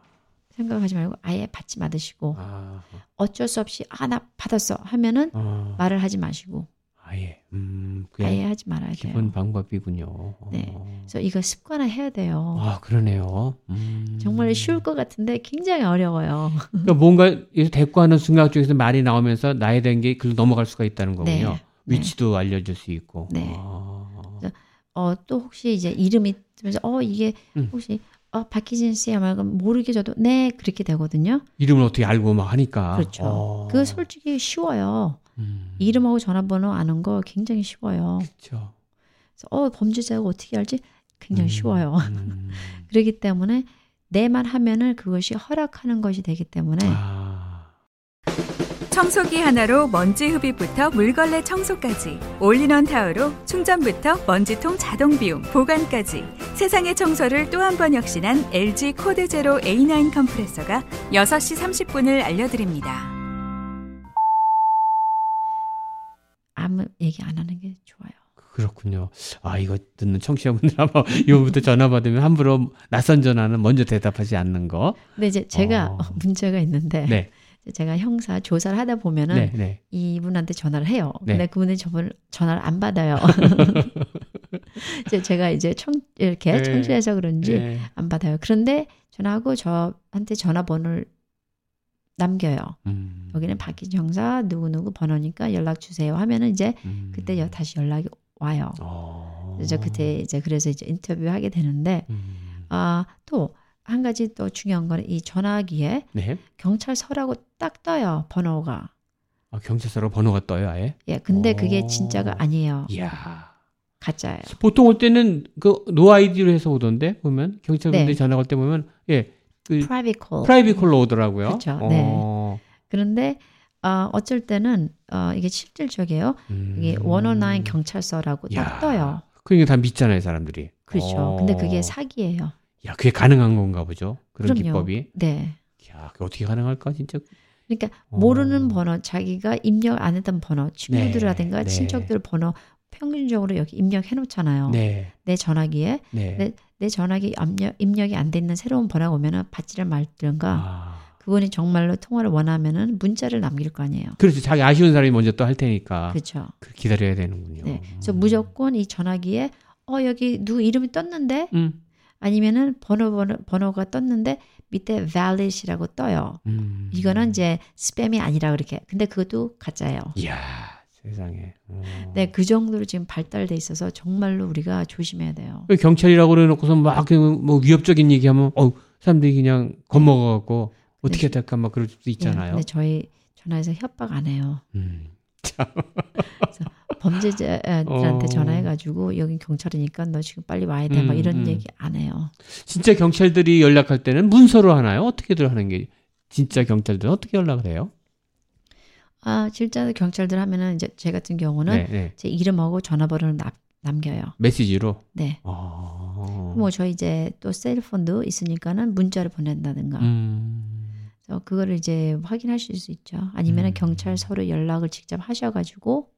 생각하지 말고 아예 받지 마시고 아. 어쩔 수 없이 아 나 받았어 하면은 아. 말을 하지 마시고 아예 음, 아예 하지 말아야 기본 돼요. 기본 방법이군요. 네. 그래서 이거 습관화 해야 돼요. 아 그러네요. 음. 정말 쉬울 것 같은데 굉장히 어려워요. 그러니까 뭔가 대꾸하는 순간 쪽에서 말이 나오면서 나에 대한 게 글로 넘어갈 수가 있다는 거군요. 네. 네. 위치도 네. 알려줄 수 있고. 네. 아. 어, 또 혹시 이제 이름이 뜨면서 어 이게 음. 혹시 어 박희진 씨냐 말고 모르게 저도 네 그렇게 되거든요. 이름을 어떻게 알고 막 하니까. 그렇죠. 어. 그 솔직히 쉬워요. 음. 이름하고 전화번호 아는 거 굉장히 쉬워요. 그렇죠. 어 범죄자가 어떻게 알지? 굉장히 음. 쉬워요. 음. 그렇기 때문에 네만 하면은 그것이 허락하는 것이 되기 때문에. 아. 청소기 하나로 먼지 흡입부터 물걸레 청소까지 올인원 타워로 충전부터 먼지통 자동 비움 보관까지 세상의 청소를 또 한 번 혁신한 LG 코드 제로 A9 컴프레서가 6시 30분을 알려드립니다. 아무 얘기 안 하는 게 좋아요. 그렇군요. 아, 이거 듣는 청취자분들 아마 이거부터 전화 받으면 함부로 낯선 전화는 먼저 대답하지 않는 거. 근데 이제 제가 어. 문제가 있는데 네. 제가 형사 조사를 하다 보면은 네, 네. 이분한테 전화를 해요. 네. 근데 그분이 저번 전화를 안 받아요. 이제 제가 이제 청 이렇게 네. 청취해서 그런지 네. 안 받아요. 그런데 전화하고 저한테 전화번호를 남겨요. 음. 여기는 박희진 형사 누구누구 번호니까 연락 주세요 하면은 이제 음. 그때 다시 연락이 와요. 어. 그래서 그때 이제 그래서 이제 인터뷰하게 되는데 음. 아또 한 가지 또 중요한 거는 이 전화기에 네. 경찰서라고 딱 떠요 번호가. 아, 경찰서로 번호가 떠요 아예? 예, 근데 오. 그게 진짜가 아니에요. 이야. 가짜예요. 보통 올 때는 그 no ID로 해서 오던데 보면 경찰분들이 네. 전화 걸때 보면 예, 그 private call. private call로 오더라고요. 그렇죠. 어. 네. 그런데 어, 어쩔 때는 어, 이게 실질적이에요. 음. 이게 109 경찰서라고 딱 야. 떠요. 그러니까 다 믿잖아요, 사람들이. 그렇죠. 어. 근데 그게 사기예요. 야, 그게 가능한 건가 보죠. 그런 그럼요. 기법이. 네. 야, 그게 어떻게 가능할까 진짜. 그러니까 어. 모르는 번호, 자기가 입력 안 했던 번호, 친구들이라든가 네. 네. 친척들 번호 평균적으로 여기 입력해 놓잖아요. 네. 내 전화기에 네. 내, 내 전화기 입력, 입력이 안 돼 있는 새로운 번호가 오면은 받지를 말든가. 아. 그분이 정말로 통화를 원하면은 문자를 남길 거 아니에요. 그렇죠. 자기 아쉬운 사람이 먼저 또 할 테니까. 그렇죠. 기다려야 되는군요. 네. 그래서 무조건 이 전화기에 어 여기 누구 이름이 떴는데 음. 아니면은 번호, 번호 번호가 떴는데 밑에 valid이라고 떠요. 음. 이거는 이제 스팸이 아니라 그렇게. 근데 그것도 가짜예요. 이야, 세상에. 어. 네, 그 정도로 지금 발달돼 있어서 정말로 우리가 조심해야 돼요. 경찰이라고 그래놓고서 막뭐 위협적인 얘기하면 어 사람들이 그냥 겁먹어갖고 어떻게 네. 될까 막 그럴 수도 있잖아요. 네, 저희 전화해서 협박 안 해요. 음. 범죄자들한테 어. 전화해가지고 여긴 경찰이니까 너 지금 빨리 와야 돼. 음, 막 이런 음. 얘기 안 해요. 진짜 경찰들이 연락할 때는 문서로 하나요? 어떻게들 하는 게 진짜 경찰들은 어떻게 연락을 해요? 아, 진짜 경찰들 하면은 이제 제 같은 경우는 네, 네. 제 이름하고 전화번호를 남, 남겨요. 메시지로? 네. 아. 뭐 저희 이제 또 셀폰도 있으니까는 문자를 보낸다든가. 음. 그래서 그거를 이제 확인하실 수 있죠. 아니면 은 음. 경찰서로 연락을 직접 하셔가지고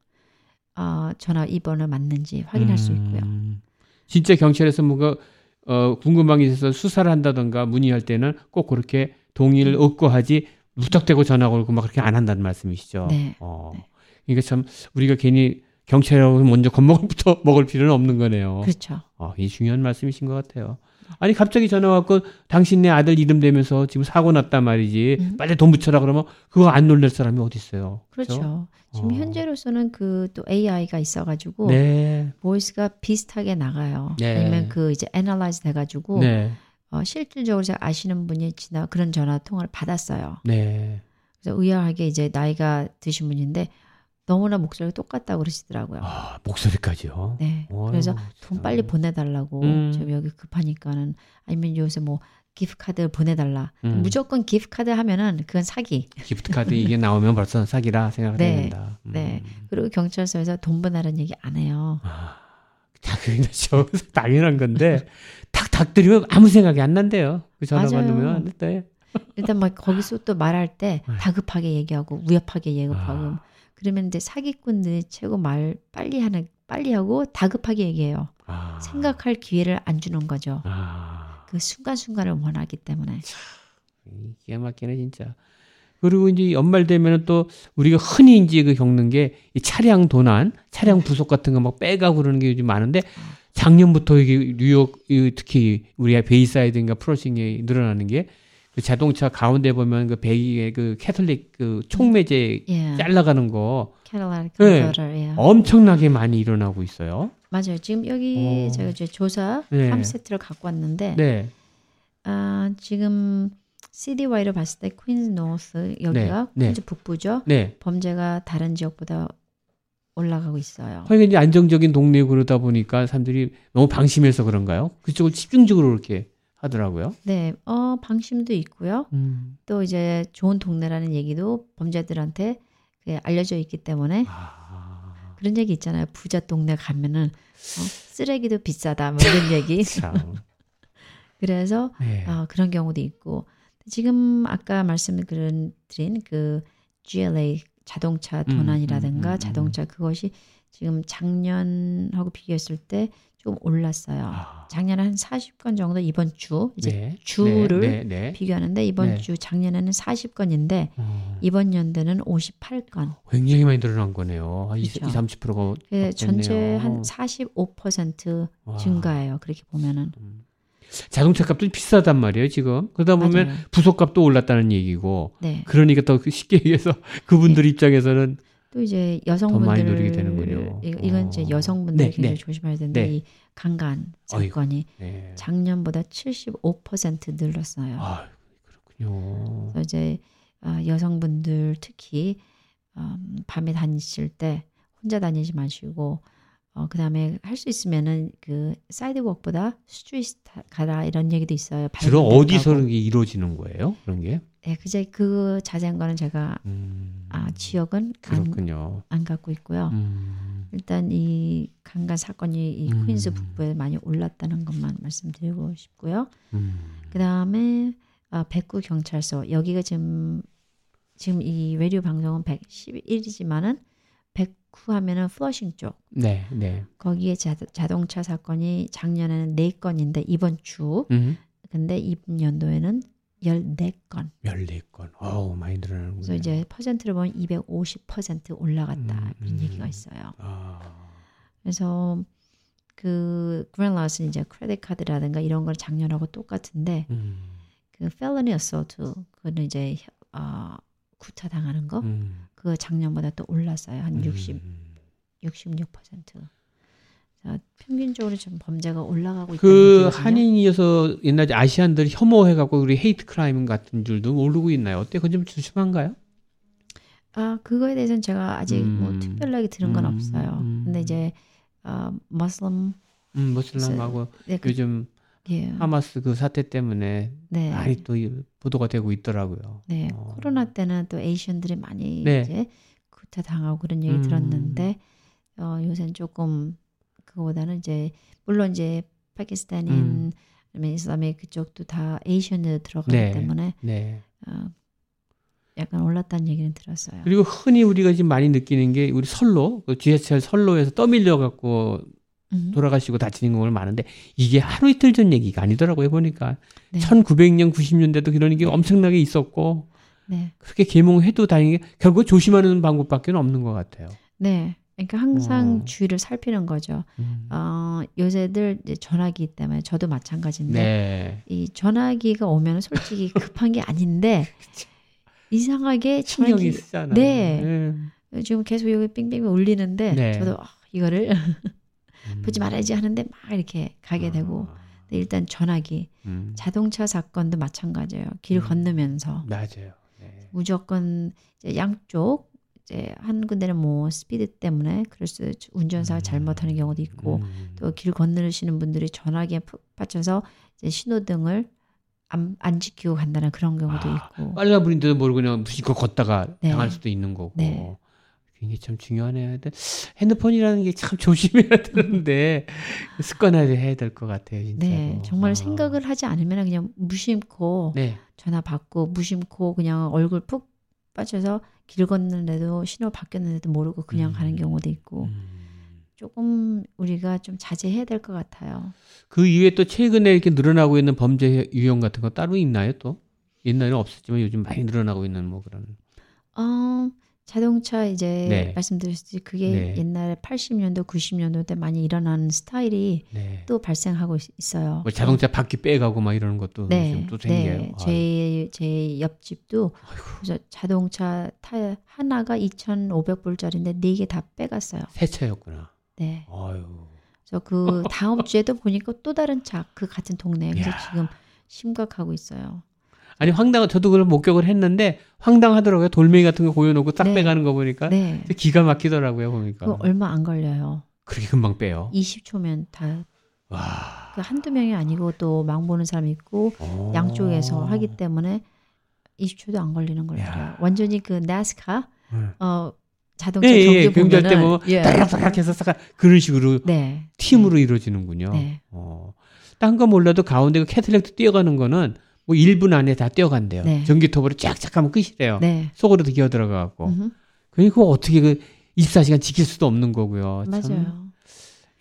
어, 전화 입번호 맞는지 확인할 음. 수 있고요. 음. 진짜 경찰에서 뭔가 어, 궁금한 게 있어서 수사를 한다던가 문의할 때는 꼭 그렇게 동의를 음. 얻고 하지 무턱대고 전화 걸고 막 그렇게 안 한다는 말씀이시죠. 네. 어. 네. 그러니까 참 우리가 괜히 경찰이라고 먼저 겁먹부터 먹을 필요는 없는 거네요. 그렇죠. 어, 이 중요한 말씀이신 것 같아요. 아니 갑자기 전화 왔고 당신 네 아들 이름 대면서 지금 사고 났단 말이지 음. 빨리 돈 붙여라 그러면 그거 안 놀랄 사람이 어디 있어요? 그렇죠. 그렇죠? 지금 어. 현재로서는 그 또 AI가 있어가지고 네. voice가 비슷하게 나가요. 네. 아니면 그 이제 analyze 돼가지고 네. 어, 실질적으로 제가 아시는 분이 지나 그런 전화 통화를 받았어요. 네. 그래서 의아하게 이제 나이가 드신 분인데 너무나 목소리가 똑같다고 그러시더라고요. 아, 목소리까지요? 네. 어휴, 그래서 돈 빨리 보내달라고 음. 지금 여기 급하니까는 아니면 요새 뭐 gift card 보내달라. 음. 무조건 gift card 하면은 그건 사기. gift card 이게 나오면 벌써 사기라 생각을 네. 해야 된다. 음. 네. 그리고 경찰서에서 돈 보내라는 얘기 안 해요. 아, 당연하죠. 당연한 건데 탁 닥들이면 아무 생각이 안 난대요. 그 전화 맞아요. 받으면 네. 일단 막 거기서 또 말할 때 네. 다급하게 얘기하고 위협하게 얘기하고 아. 그러면 이제 사기꾼들이 최고 말 빨리 하는 빨리 하고 다급하게 얘기해요. 아. 생각할 기회를 안 주는 거죠. 아. 그 순간순간을 원하기 때문에. 이게 막히네 진짜. 그리고 이제 연말 되면은 또 우리가 흔히 이제 그 겪는 게 이 차량 도난, 차량 네. 부속 같은 거 막 빼가고 그러는 게 요즘 많은데 작년부터 이게 뉴욕 특히 우리가 베이사이드인가 플러싱이 늘어나는 게 그 자동차 가운데 보면 그 배기에 그 catalytic 그 총매제 yeah. 잘라가는 거 네, yeah. 엄청나게 많이 일어나고 있어요. 맞아요. 지금 여기 오. 제가 이제 조사 네. 3세트를 갖고 왔는데 네. 아, 지금 citywide로 봤을 때 퀸즈 노스 여기가 네. 퀸즈 북부죠. 네. 범죄가 다른 지역보다 올라가고 있어요. 그러니까 이제 안정적인 동네 그러다 보니까 사람들이 너무 방심해서 그런가요? 그쪽을 집중적으로 이렇게 하더라고요. 네, 어, 방심도 있고요. 음. 또 이제 좋은 동네라는 얘기도 범죄들한테 알려져 있기 때문에 아. 그런 얘기 있잖아요. 부자 동네 가면은 어, 쓰레기도 비싸다 뭐 이런 얘기. 그래서 네. 어, 그런 경우도 있고 지금 아까 말씀드린 그 GLA 자동차 도난이라든가 음, 음, 음, 자동차 그것이 지금 작년하고 비교했을 때좀 올랐어요. 아. 작년에 한 40건 정도 이번 주 이제 네, 주를 네, 네, 네. 비교하는데 이번 네. 주 작년에는 40건인데 음. 이번 연도는 58건. 굉장히 많이 늘어난 거네요. 그렇죠. 20, 30%가 네, 전체 한 45% 와. 증가예요. 그렇게 보면은. 음. 자동차 값도 비싸단 말이에요, 지금. 그러다 보면 맞아요. 부속값도 올랐다는 얘기고. 네. 그러니까 더 쉽게 얘기해서 그분들 네. 입장에서는 또 이제 여성분들 많이 노리게 되는군요. 이건 이제 어. 여성분들 네, 굉장히 네. 조심해야 되는데 네. 이 강간 사건이 네. 작년보다 75% 늘었어요. 아, 그렇군요. 그래서 이제 어, 여성분들 특히 음, 밤에 다니실 때 혼자 다니지 마시고 어, 그 다음에 할 수 있으면은 그 sidewalk보다 street 가라 이런 얘기도 있어요. 주로 어디서 그런 게 이루어지는 거예요? 그런 게? 네, 그제 그 자세한 거는 제가 음, 아 지역은 그렇군요. 안, 안 갖고 있고요. 음. 일단 이 강간 사건이 이 음. 퀸즈 북부에 많이 올랐다는 것만 말씀드리고 싶고요. 음. 그 다음에 아, 백구 경찰서 여기가 지금 지금 이 외류 방송은 111이지만은 백구 하면은 플러싱 쪽. 네, 네. 거기에 자, 자동차 사건이 작년에는 4건인데 이번 주. 음. 근데 이번 연도에는 14건. 14건. 어우, 많이 늘어나는군요. 그래서 이제 퍼센트를 보면 250% 올라갔다. 음, 이런 음. 얘기가 있어요. 아. 그래서 그 그랜라스는 이제 크레딧 카드라든가 이런 걸 작년하고 똑같은데 음. 그 felony assault 그거는 이제 어, 구타 당하는 거 음. 그거 작년보다 또 올랐어요. 한 60, 음. 66%. 평균적으로 좀 범죄가 올라가고 그 한인이어서 옛날에 아시안들 혐오해갖고 우리 헤이트 크라임 같은 줄도 모르고 있나요? 어때? 그건 좀 조심한가요? 아 그거에 대해서는 제가 아직 뭐 음, 뭐 특별하게 들은 건 음, 없어요. 음. 근데 이제 어, 머슬람 음, 머슬람하고 네, 그, 요즘 예. 하마스 그 사태 때문에 네. 많이 또 보도가 되고 있더라고요. 네, 어. 코로나 때는 또 에이션들이 많이 네. 이제 구타 당하고 그런 얘기 음. 들었는데 어, 요새는 조금 그거보다는 이제 물론 이제 파키스탄인 음. 아니면 이슬람의 그쪽도 다 에이션에 들어가기 네. 때문에 네. 어, 약간 올랐다는 얘기는 들었어요. 그리고 흔히 우리가 지금 많이 느끼는 게 우리 선로, 그 지하철 선로에서 떠밀려 갖고 음. 돌아가시고 다치는 경우가 많은데 이게 하루 이틀 전 얘기가 아니더라고요 보니까 네. 1900년 90년대도 그런 게 엄청나게 있었고 네. 그렇게 계몽해도 다행히 결국 조심하는 방법밖에 없는 것 같아요. 네. 그러니까 항상 어. 주위를 살피는 거죠. 음. 어, 요새들 이제 전화기 때문에 저도 마찬가지인데 네. 이 전화기가 오면 솔직히 급한 게 아닌데 이상하게 전화기 쓰잖아요. 네. 네. 지금 계속 여기 빙빙 울리는데 네. 저도 아, 이거를 음. 보지 말아야지 하는데 막 이렇게 가게 되고 아. 일단 전화기 음. 자동차 사건도 마찬가지예요. 길 음. 건너면서 맞아요. 네. 무조건 이제 양쪽 이제 한 군데는 뭐 스피드 때문에 그럴 수 운전사가 음. 잘못하는 경우도 있고 음. 또길 건너시는 분들이 전화기에 푹 받쳐서 이제 신호등을 안, 안 지키고 간다는 그런 경우도 아, 있고 빨간불인데도 모르고 그냥 무심코 걷다가 네. 당할 수도 있는 거고 네. 이게 참 중요하네요. 핸드폰이라는 게 참 조심해야 되는데 습관화를 해야 될 것 같아요, 진짜. 네, 정말 아. 생각을 하지 않으면 그냥 무심코 네. 전화 받고 무심코 그냥 얼굴 푹 빠져서 길 걷는데도 신호 바뀌었는데도 모르고 그냥 음. 가는 경우도 있고 음. 조금 우리가 좀 자제해야 될 것 같아요. 그 이외에 또 최근에 이렇게 늘어나고 있는 범죄 유형 같은 거 따로 있나요? 또 옛날에는 없었지만 요즘 많이 늘어나고 있는 뭐 그런. 어 자동차 이제 네. 말씀드렸듯이 그게 네. 옛날에 80년도, 90년도 때 많이 일어나는 스타일이 네. 또 발생하고 있어요. 뭐 자동차 바퀴 빼가고 막 이러는 것도 네. 또 생겨요. 네. 제, 제 옆집도 그래서 자동차 타 하나가 2,500불짜리인데 네 개 다 빼갔어요. 새 차였구나. 네. 아유. 그래서 그 다음 주에도 보니까 또 다른 차 그 같은 동네에 그래서 지금 심각하고 있어요. 아니 황당 저도 그걸 목격을 했는데 황당하더라고요. 돌멩이 같은 거 고여놓고 딱 네. 빼가는 거 보니까 네. 기가 막히더라고요 보니까. 그 얼마 안 걸려요. 그렇게 금방 빼요. 20초면 다. 와. 그 한두 명이 아니고 또 망 보는 사람 있고 오. 어. 양쪽에서 하기 때문에 20초도 안 걸리는 걸요 완전히 그 나스카 네. 어 자동차 예, 경기 예, 경기할 때뭐 예. 따락따락 해서 싹 그런 식으로 네. 팀으로 네. 이루어지는군요. 네. 어. 딴 거 몰라도 가운데 그 캐틀렉도 뛰어가는 거는 뭐 1분 안에 다 뛰어간대요. 네. 전기톱으로 쫙쫙 하면 끝이래요. 네. 속으로도 기어 들어가갖고. 그러니까 어떻게 그 24시간 지킬 수도 없는 거고요. 맞아요. 참.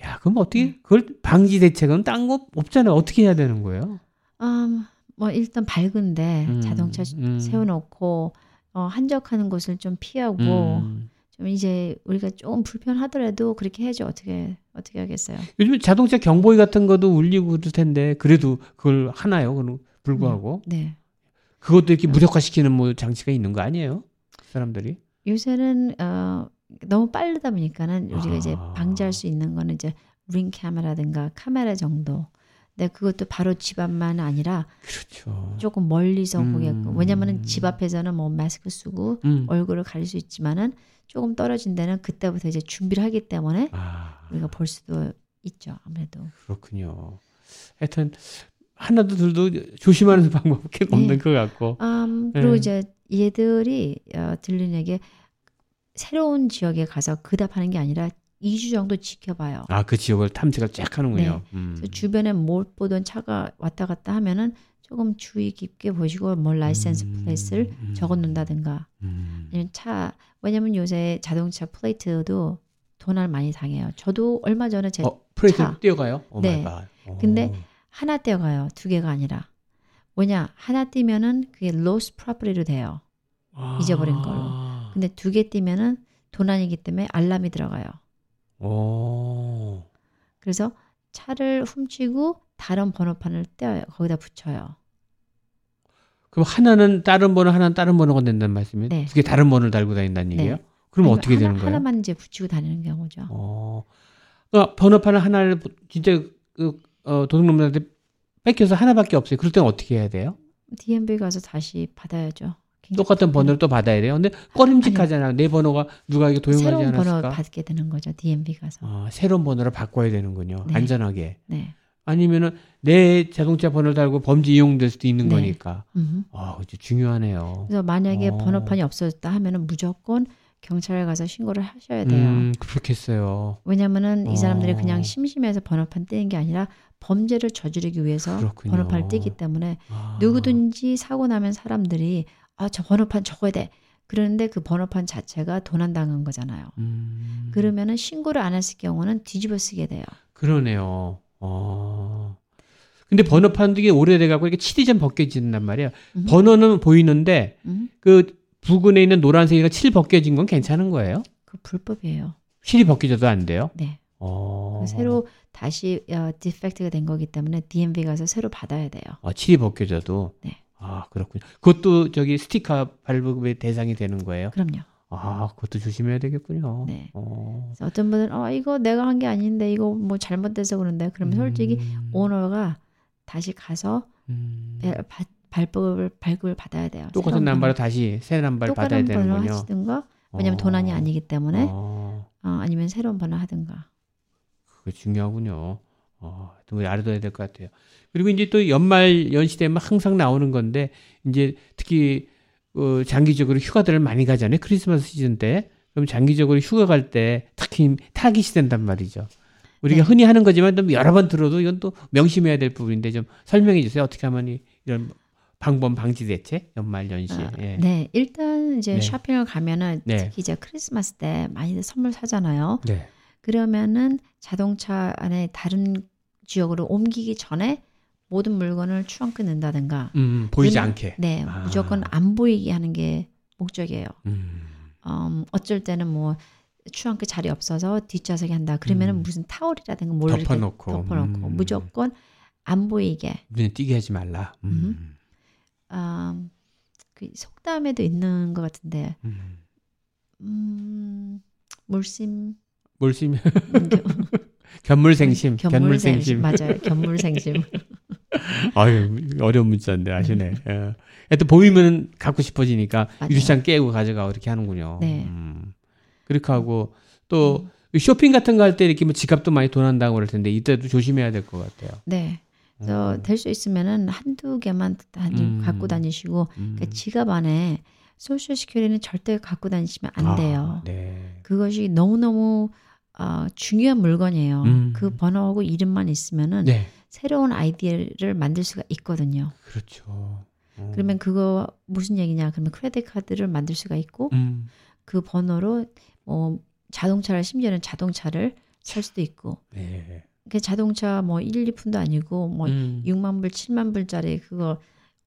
야, 그럼 어떻게 그걸 방지 대책은 딴 거 없잖아요. 어떻게 해야 되는 거예요? 음, 뭐 일단 밝은데 음, 자동차 음. 세워놓고 어, 한적하는 곳을 좀 피하고 음. 좀 이제 우리가 조금 불편하더라도 그렇게 해야지 어떻게 어떻게 하겠어요? 요즘 자동차 경보기 같은 것도 울리고 그럴 텐데 그래도 그걸 하나요? 그럼 불구하고 네. 그것도 이렇게 무력화시키는 뭐 장치가 있는 거 아니에요? 사람들이? 요새는 어, 너무 빠르다 보니까는 우리가 이제 아. 방지할 수 있는 거는 이제 링 카메라든가 카메라 정도. 근데 그것도 바로 집 앞만 아니라 그렇죠. 조금 멀리서 음. 보게끔. 왜냐면은 집 앞에서는 뭐 마스크 쓰고 음. 얼굴을 가릴 수 있지만은 조금 떨어진 데는 그때부터 이제 준비를 하기 때문에 아, 우리가 볼 수도 있죠. 아무래도. 그렇군요. 하여튼 하나도 둘도 조심하는 방법밖에 네. 없는 것 같고. 음, 그리고 네. 이제 얘들이 어, 들리에게 새로운 지역에 가서 그답하는 게 아니라 2주 정도 지켜봐요. 아, 그 지역을 탐색을 쫙 하는군요. 음. 그래서 주변에 못 보던 차가 왔다 갔다 하면은 조금 주의 깊게 보시고 뭐 라이센스 음, plates를 음. 적어 놓는다든가 음. 아니면 차 왜냐면 요새 자동차 plate도 도난 많이 당해요. 저도 얼마 전에 제 어, plate 차. 떼어가요? 오 네. 근데 하나 떼어가요. 두 개가 아니라. 뭐냐 하나 떼면은 그게 lost property로 돼요. 잊어버린 걸로. 아. 근데 두개 띄면은 도난이기 때문에 알람이 들어가요. 오. 그래서 차를 훔치고 다른 번호판을 떼어요. 거기다 붙여요. 그럼 하나는 다른 번호, 하나는 다른 번호가 된다는 말씀이에요? 네. 두개 다른 번호를 달고 다닌다는 얘기예요? 네. 그럼 아니, 어떻게 하나, 되는 거예요? 하나만 이제 붙이고 다니는 경우죠. 어. 그러니까 번호판을 하나를 진짜 그 어, 도둑놈들한테 뺏겨서 하나밖에 없어요. 그럴 때는 어떻게 해야 돼요? DMV 가서 다시 받아야죠. 똑같은 번호를 또 받아야 돼요. 근데 꺼림직하잖아요. 내 번호가 누가에게 도용하지 새로운 번호 않았을까? 받게 되는 거죠. DMV 가서. 아, 새로운 번호를 바꿔야 되는군요. 네. 안전하게. 네. 아니면은 내 자동차 번호를 달고 범죄 이용될 수도 있는 네. 거니까. 음. 아, 그거 중요하네요. 그래서 만약에 어. 번호판이 없어졌다 하면은 무조건 경찰에 가서 신고를 하셔야 돼요. 음, 그렇겠어요. 왜냐면은 이 사람들이 어. 그냥 심심해서 번호판 떼는 게 아니라 범죄를 저지르기 위해서 그렇군요. 번호판을 떼기 때문에 아. 누구든지 사고 나면 사람들이 아 저 번호판 적어야 돼. 그러는데 그 번호판 자체가 도난당한 거잖아요. 음, 그러면은 신고를 안 했을 경우는 뒤집어 쓰게 돼요. 그러네요. 어. 근데 번호판도 이게 오래돼갖고 이렇게 칠이 좀 벗겨진단 말이에요. 음. 번호는 보이는데 음? 그 부근에 있는 노란색이가 칠 벗겨진 건 괜찮은 거예요? 그 불법이에요. 칠이 벗겨져도 안 돼요? 네. 어. 그 새로 다시 어, 디펙트가 된 거기 때문에 DMV 가서 새로 받아야 돼요. 아, 칠이 벗겨져도. 네. 아, 그렇군요. 그것도 저기 스티커 발급의 대상이 되는 거예요? 그럼요. 아, 그것도 조심해야 되겠군요. 네. 어. 어떤 분은 어 이거 내가 한 게 아닌데 이거 뭐 잘못돼서 그런데 그러면 솔직히 음. 오너가 다시 가서 음. 발- 발- 발급을 발급을 받아야 돼요. 똑같은 번호. 다시 새 남발 받아야 똑같은 번호 되는군요. 하시든가 왜냐면 어. 도난이 아니기 때문에 어, 어, 아니면 새로운 번호 하든가. 그게 중요하군요. 어, 좀 알아둬야 될 것 같아요. 그리고 이제 또 연말 연시 되면 항상 나오는 건데 이제 특히 어, 장기적으로 휴가들을 많이 가잖아요. 크리스마스 시즌 때. 그럼 장기적으로 휴가 갈 때 특히 타깃이 된단 말이죠. 우리가 네. 흔히 하는 거지만 또 여러 번 들어도 이건 또 명심해야 될 부분인데 좀 설명해 주세요. 어떻게 하면 이- 이런 방법 방지 대책 연말 연시. 아, 예. 네, 일단 이제 네. 쇼핑을 가면은 네. 특히 이제 크리스마스 때 많이들 선물 사잖아요. 네. 그러면은 자동차 안에 다른 지역으로 옮기기 전에 모든 물건을 트렁크에 넣는다든가. 음, 보이지 왜냐- 않게. 네, 아. 무조건 안 보이게 하는 게 목적이에요. 음. 음, 어쩔 때는 뭐 트렁크 자리 없어서 뒷좌석에 한다. 그러면은 음. 무슨 타올이라든가 뭘 덮어놓고. 덮어놓고 음. 무조건 안 보이게. 눈에 띄게 하지 말라. 음. 음, 그 속담에도 있는 것 같은데, 음. 음, 물심, 음, 겨- 견물생심, 견물생심 견물생심. 맞아요. 견물생심. 아유 어려운 문자인데 아시네. 예. 하여튼 보이면 갖고 싶어지니까. 유리창 깨고 가져가 이렇게 하는군요. 네. 음. 그렇게 하고 또 쇼핑 같은 거 할 때 이렇게 뭐 지갑도 많이 도난다고 그럴 텐데 이때도 조심해야 될 것 같아요. 네. 그래서 될수 있으면은 한두 개만 다니, 음. 갖고 다니시고 음. 그러니까 지갑 안에 social security는 절대 갖고 다니시면 안 아, 돼요. 네. 그것이 너무너무 어, 중요한 물건이에요. 음. 그 번호하고 이름만 있으면은 네. 새로운 아이디를 만들 수가 있거든요. 그렇죠. 어. 그러면 그거 무슨 얘기냐? 그러면 credit card를 만들 수가 있고 음. 그 번호로 뭐 자동차를 심지어는 자동차를 살 수도 있고. 네. 그 자동차 뭐 1, 2푼도 아니고 뭐 음. 6만 불, 7만 불짜리 그거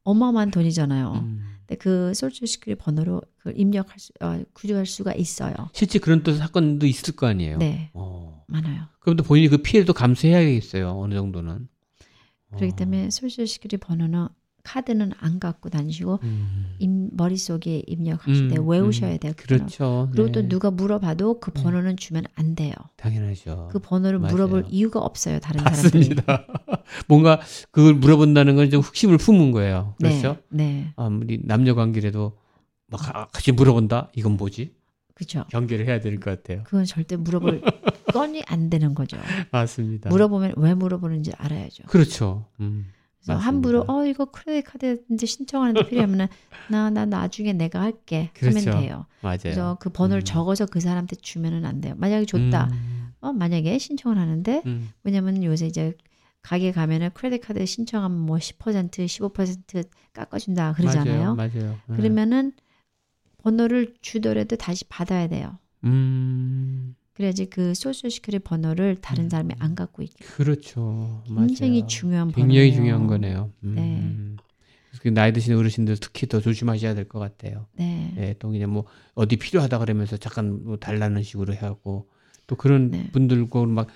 어마어마한 돈이잖아요. 음. 근데 그 Social Security 번호로 그걸 입력할 수, 어, 구매할 수가 있어요. 실제 그런 또 사건도 있을 거 아니에요. 네. 어. 많아요. 그럼 또 본인이 그 피해도 감수해야겠어요. 어느 정도는. 그렇기 때문에 Social Security 번호는 카드는 안 갖고 다니시고 음. 임, 머릿속에 입력하실 때 음, 외우셔야 음. 돼요. 그렇죠. 그리고 네. 또 누가 물어봐도 그 네. 번호는 주면 안 돼요. 당연하죠. 그 번호를 맞아요. 물어볼 이유가 없어요. 다른 맞습니다. 사람들이. 뭔가 그걸 물어본다는 건 좀 흑심을 품은 거예요. 네, 그렇죠? 네. 아무리 남녀 관계라도 막 같이 물어본다. 이건 뭐지? 그렇죠. 경계를 해야 될 것 같아요. 그건 절대 물어볼 건이 안 되는 거죠. 맞습니다. 물어보면 왜 물어보는지 알아야죠. 그렇죠. 음. 그래서 함부로 어 이거 크레딧 카드인데 신청하는데 필요하면은 나 나 나중에 내가 할게 그렇죠. 하면 돼요. 맞아요. 그래서 그 번호를 음. 적어서 그 사람한테 주면은 안 돼요. 만약에 줬다. 음. 어 만약에 신청을 하는데 음. 왜냐면 요새 이제 가게 가면은 credit card 신청하면 뭐 10% 15% 깎아준다 그러잖아요. 맞아요. 맞아요. 네. 그러면은 번호를 주더라도 다시 받아야 돼요. 음. 그래야지 그 Social Security 번호를 다른 음. 사람이 안 갖고 있게. 그렇죠. 굉장히 맞아요. 중요한 번호예요. 굉장히 중요한 거네요. 음. 네. 그 나이 드신 어르신들 특히 더 조심하셔야 될 것 같아요. 네. 네. 또 그냥 뭐 어디 필요하다 그러면서 잠깐 뭐 달라는 식으로 해하고 또 그런 네. 분들과 막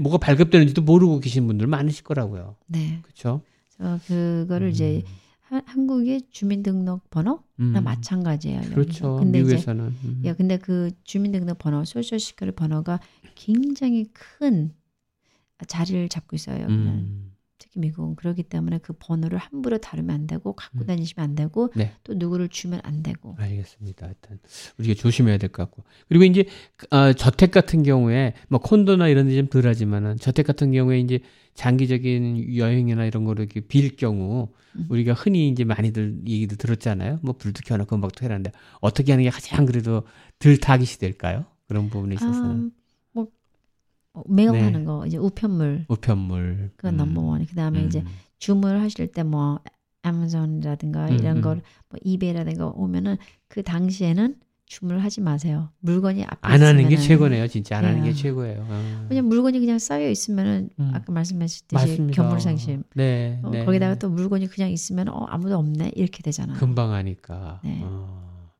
뭐가 발급되는지도 모르고 계신 분들 많으실 거라고요. 네. 그렇죠. 그거를 음. 이제 하, 한국의 주민등록번호나 음. 마찬가지예요. 그렇죠. 근데 미국에서는. 이제, 음. 야, 근데 그 주민등록번호, 소셜시큐리 번호가 굉장히 큰 자리를 잡고 있어요. 음. 특히 미국은 그렇기 때문에 그 번호를 함부로 다루면 안 되고 갖고 음. 다니시면 안 되고 네. 또 누구를 주면 안 되고. 알겠습니다. 일단 우리가 조심해야 될 것 같고 그리고 이제 어, 저택 같은 경우에 뭐 콘도나 이런 데 좀 덜하지만은 저택 같은 경우에 이제 장기적인 여행이나 이런 거를 이렇게 빌 경우 음. 우리가 흔히 이제 많이들 얘기도 들었잖아요. 뭐 불도 켜놓고 막 해라는데 어떻게 하는 게 가장 그래도 덜 타깃이 될까요? 그런 부분에 있어서는. 음, 뭐 매업하는 네. 거 이제 우편물. 우편물. 그건 음. 넘버원. 그다음에 음. 이제 주문하실 때 뭐 아마존이라든가 음, 이런 음. 걸뭐 이베이라든가 오면은 그 당시에는 주문을 하지 마세요. 물건이 앞에 안 하는 게 최고네요. 진짜 안 네. 하는 게 최고예요. 어. 그냥 물건이 그냥 쌓여 있으면은 음. 아까 말씀하셨듯이 견물상심. 네, 어, 네. 거기다가 또 물건이 그냥 있으면 어 아무도 없네 이렇게 되잖아요. 금방 하니까. 네. 어.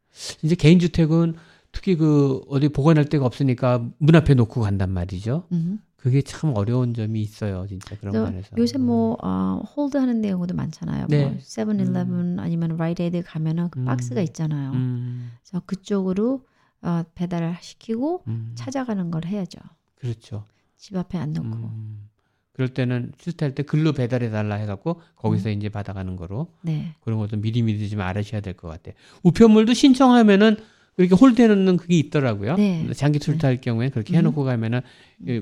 이제 개인 주택은 특히 그 어디 보관할 데가 없으니까 문 앞에 놓고 간단 말이죠. 음. 그게 참 어려운 점이 있어요, 진짜 그런 면에서. 요새 뭐 어, hold 하는 경우도 많잖아요. 네. 뭐 7-Eleven 음. 아니면 Rite Aid 가면은 그 음. 박스가 있잖아요. 음. 그래서 그쪽으로 어, 배달을 시키고 음. 찾아가는 걸 해야죠. 그렇죠. 집 앞에 안 놓고. 음. 그럴 때는 출타할 때 글로 배달해 달라 해갖고 거기서 음. 이제 받아가는 거로. 네. 그런 것도 미리미리 좀 알아셔야 될 것 같아요. 우편물도 신청하면은 이렇게 hold 해놓는 그게 있더라고요. 네. 장기 출타할 네. 경우에 그렇게 해놓고 음. 가면은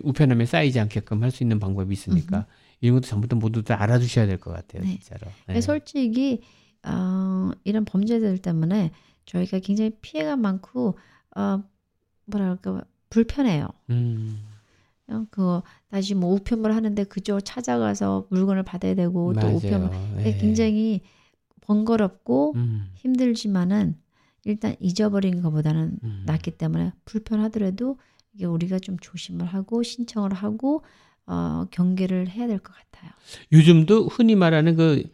우편함에 쌓이지 않게끔 할 수 있는 방법이 있으니까 음. 이런 것도 전부 다 모두 다 알아두셔야 될 것 같아요, 네. 진짜로. 네. 솔직히 어, 이런 범죄들 때문에 저희가 굉장히 피해가 많고 어, 뭐랄까 불편해요. 음. 그 다시 뭐 우편물 하는데 그쪽 찾아가서 물건을 받아야 되고 맞아요. 또 우편물 네. 굉장히 번거롭고 음. 힘들지만은 일단 잊어버린 것보다는 음. 낫기 때문에 불편하더라도 이게 우리가 좀 조심을 하고 신청을 하고 어, 경계를 해야 될 것 같아요. 요즘도 흔히 말하는 그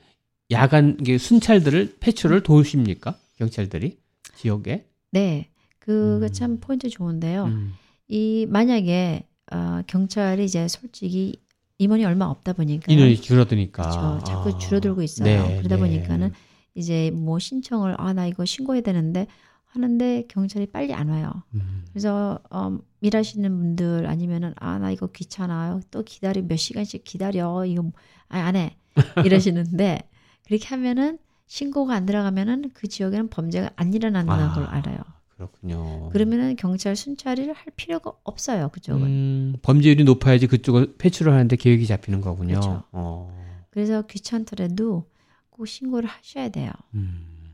야간 순찰들을 패출을 도우십니까? 경찰들이 지역에? 네, 그거 음. 참 포인트 좋은데요. 음. 이 만약에 어, 경찰이 이제 솔직히 임원이 얼마 없다 보니까 인원이 줄어드니까 그렇죠. 자꾸 아. 줄어들고 있어요. 네, 그러다 네. 보니까는 이제 뭐 신청을 아 나 이거 신고해야 되는데 하는데 경찰이 빨리 안 와요. 음. 그래서 어, 일하시는 분들 아니면은 아 나 이거 귀찮아요. 또 기다려 몇 시간씩 기다려 이거 아, 안 해. 이러시는데 그렇게 하면은 신고가 안 들어가면은 그 지역에는 범죄가 안 일어난다는 아, 걸 알아요. 그렇군요. 그러면은 경찰 순찰을 할 필요가 없어요 그쪽은. 음, 범죄율이 높아야지 그쪽을 배출을 하는데 계획이 잡히는 거군요. 그렇죠. 어. 그래서 귀찮더라도 꼭 신고를 하셔야 돼요. 음,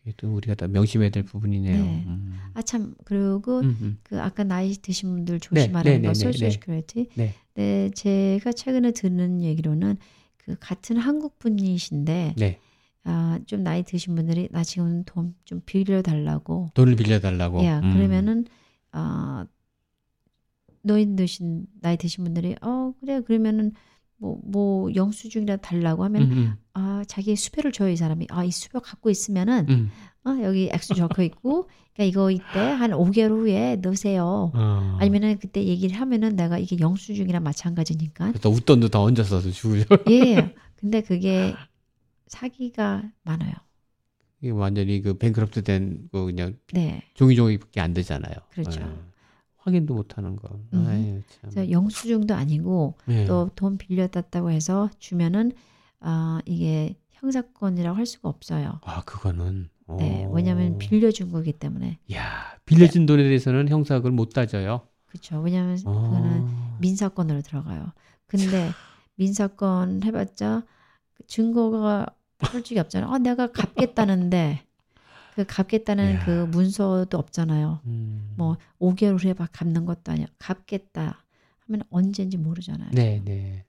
그게 또 우리가 다 명심해야 될 부분이네요. 네. 음. 아참 그리고 음음. 그 아까 나이 드신 분들 조심하라는 네, 네, 거 Social Security. 네. 네, 제가 최근에 듣는 얘기로는 그 같은 한국 분이신데 네. 아, 좀 나이 드신 분들이 나 지금 돈 좀 빌려 달라고. 돈을 빌려 달라고. 예, 음. 그러면은 아 노인 드신 나이 드신 분들이 어 그래 그러면은 뭐, 뭐 영수증이라 달라고 하면 음, 음. 아 자기 수표를 줘요 이 사람이 아 이 수표 갖고 있으면은 음. 어, 여기 액수 적혀 있고 그러니까 이거 이때 한 5개월 후에 넣으세요 어. 아니면은 그때 얘기를 하면은 내가 이게 영수증이랑 마찬가지니까 또 웃돈도 더 얹어서 주고요 예 근데 그게 사기가 많아요 이게 완전히 그 뱅크럽트 된거 그냥 네. 종이 종이밖에 안 되잖아요 그렇죠. 네. 확인도 못하는 거. 음. 아유, 참. 영수증도 아니고 네. 또돈 빌려땄다고 해서 주면은 아 이게 형사건이라고 할 수가 없어요. 아 그거는. 네, 왜냐하면 빌려준 거기 때문에. 야 빌려준 돈에 대해서는 형사를 못 따져요. 그렇죠. 왜냐하면 그거는 민사건으로 들어가요. 근데 민사건 해봤자 그 증거가 솔직히 없잖아요. 아, 내가 갚겠다는데 그 갚겠다는 야. 그 문서도 없잖아요. 음. 뭐 5개월 후에 막 갚는 것도 아니야. 갚겠다 하면 언제인지 모르잖아요. 네, 네.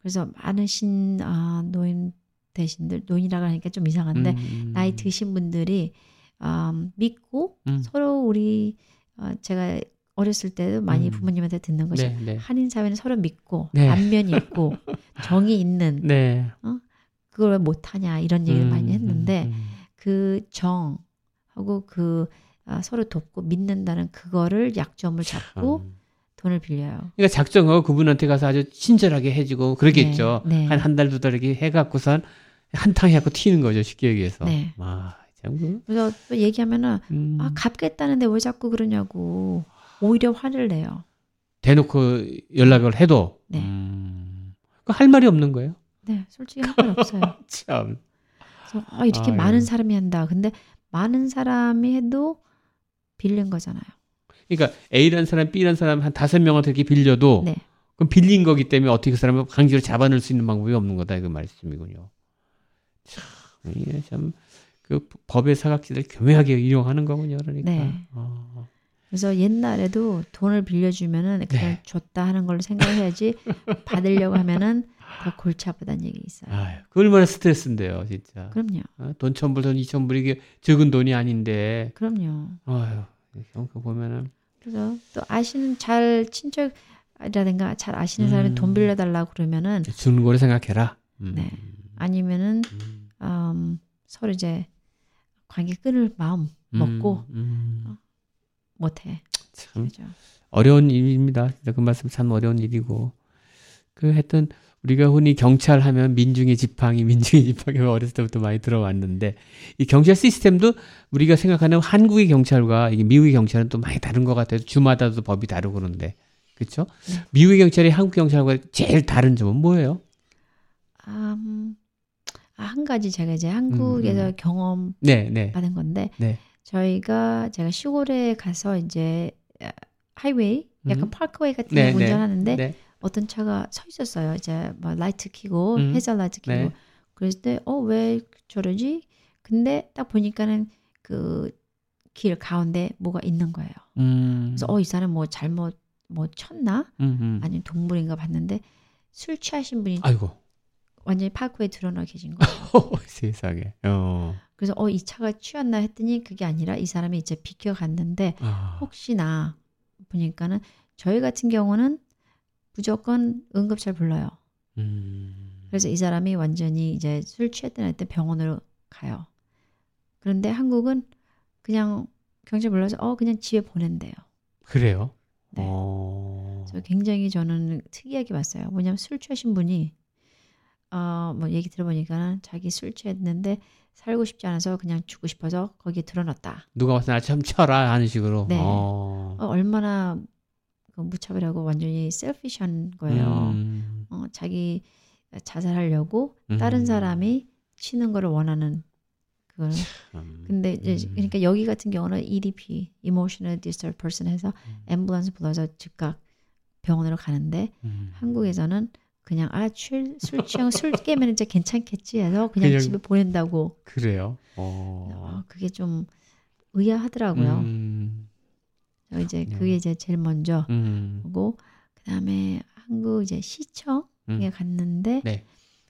그래서 많으신 아, 노인 대신들 노인이라고 하니까 좀 이상한데 음. 음. 나이 드신 분들이 아, 믿고 음. 서로 우리 아, 제가 어렸을 때도 많이 음. 부모님한테 듣는 것이 네, 네. 한인 사회는 서로 믿고 네. 안면이 있고 정이 있는 네. 어? 그걸 못하냐 이런 얘기를 많이 음, 했는데 그 정하고 그 아, 서로 돕고 믿는다는 그거를 약점을 잡고 음. 돈을 빌려요. 그러니까 작정하고 그분한테 가서 아주 친절하게 해주고 그러겠죠. 네, 네. 한한 달 두 달 이렇게 해갖고선 한탕 해갖고 튀는 거죠 쉽게 얘기해서. 네. 아, 참 그. 그래서 또 얘기하면은 음. 아 갚겠다는데 왜 자꾸 그러냐고 오히려 화를 내요. 대놓고 연락을 해도. 네. 음. 할 말이 없는 거예요? 네, 솔직히 할 말 없어요. 참. 그래서 아, 이렇게 아유. 많은 사람이 한다. 근데 많은 사람이 해도 빌린 거잖아요. 그러니까 A라는 사람, B라는 사람 한 다섯 명한테 이렇게 빌려도 네. 그럼 빌린 거기 때문에 어떻게 그 사람을 강제로 잡아낼 수 있는 방법이 없는 거다 그 말씀이군요. 참 이게 참 그 법의 사각지대를 교묘하게 이용하는 거군요. 그러니까. 네. 어. 그래서 옛날에도 돈을 빌려주면은 그냥 네. 줬다 하는 걸로 생각해야지 받으려고 하면은 더 골치 아프다는 얘기 있어요. 아유, 그 얼마나 스트레스인데요, 진짜. 그럼요. 어? 돈 천불, 돈 이천 불 이게 적은 돈이 아닌데. 그럼요. 아유, 그 보면은. 그래서 또 아시는 잘 친척이라든가 잘 아시는 사람이 음. 돈 빌려달라고 그러면은 주는 거를 생각해라. 음. 네. 아니면은 음. 음, 서로 이제 관계 끊을 마음 먹고 음, 음. 어, 못해. 참 그렇죠. 어려운 일입니다. 그 말씀 참 어려운 일이고 그 하여튼 우리가 흔히 경찰 하면 민중의 지팡이, 민중의 지팡이 어렸을 때부터 많이 들어왔는데 이 경찰 시스템도 우리가 생각하는 한국의 경찰과 미국의 경찰은 또 많이 다른 것 같아요. 주마다도 법이 다르고 그런데 그렇죠? 네. 미국의 경찰이 한국 경찰과 제일 다른 점은 뭐예요? 음, 한 가지 제가 이제 한국에서 음, 음. 경험 네, 네. 받은 건데 네. 저희가 제가 시골에 가서 이제 highway 약간 음. parkway 같은 데 네, 네. 운전하는데 네. 어떤 차가 서 있었어요. 이제 뭐 light 켜고 음. hazard light 켜고 네. 그랬을 때 어 왜 저러지? 근데 딱 보니까는 그 길 가운데 뭐가 있는 거예요. 음. 그래서 어 이 사람 뭐 잘못 뭐 쳤나? 음음. 아니면 동물인가 봤는데 술 취하신 분이 아이고. 완전히 파크에 드러나 계신 거예요. 세상에. 어. 그래서 어 이 차가 취했나 했더니 그게 아니라 이 사람이 이제 비켜 갔는데 아. 혹시나 보니까는 저희 같은 경우는 무조건 응급차를 불러요. 음. 그래서 이 사람이 완전히 이제 술 취했던 때 병원으로 가요. 그런데 한국은 그냥 경찰 불러서 어 그냥 집에 보낸대요. 그래요? 네. 어... 그래서 굉장히 저는 특이하게 봤어요. 뭐냐면 술 취하신 분이 어뭐 얘기 들어보니까 자기 술 취했는데 살고 싶지 않아서 그냥 죽고 싶어서 거기에 들어놨다. 누가 와서 나참 쳐라 하는 식으로. 네. 어... 어, 얼마나 그 무차별하고 완전히 셀피시한 거예요. 음. 어, 자기 자살하려고 음. 다른 사람이 치는 거를 원하는 그걸. 참. 근데 이제 음. 그러니까 여기 같은 경우는 EDP, Emotional Disturbed Person 해서 앰뷸런스 음. 불러서 즉각 병원으로 가는데 음. 한국에서는 그냥 아술 취하고 술 깨면 이제 괜찮겠지 해서 그냥, 그냥, 집에 보낸다고. 그래요? 어. 어 그게 좀 의아하더라고요. 음. 이제 네. 그게 이제 제일 먼저 음. 고 그다음에 한국 이제 시청에 음. 갔는데 네.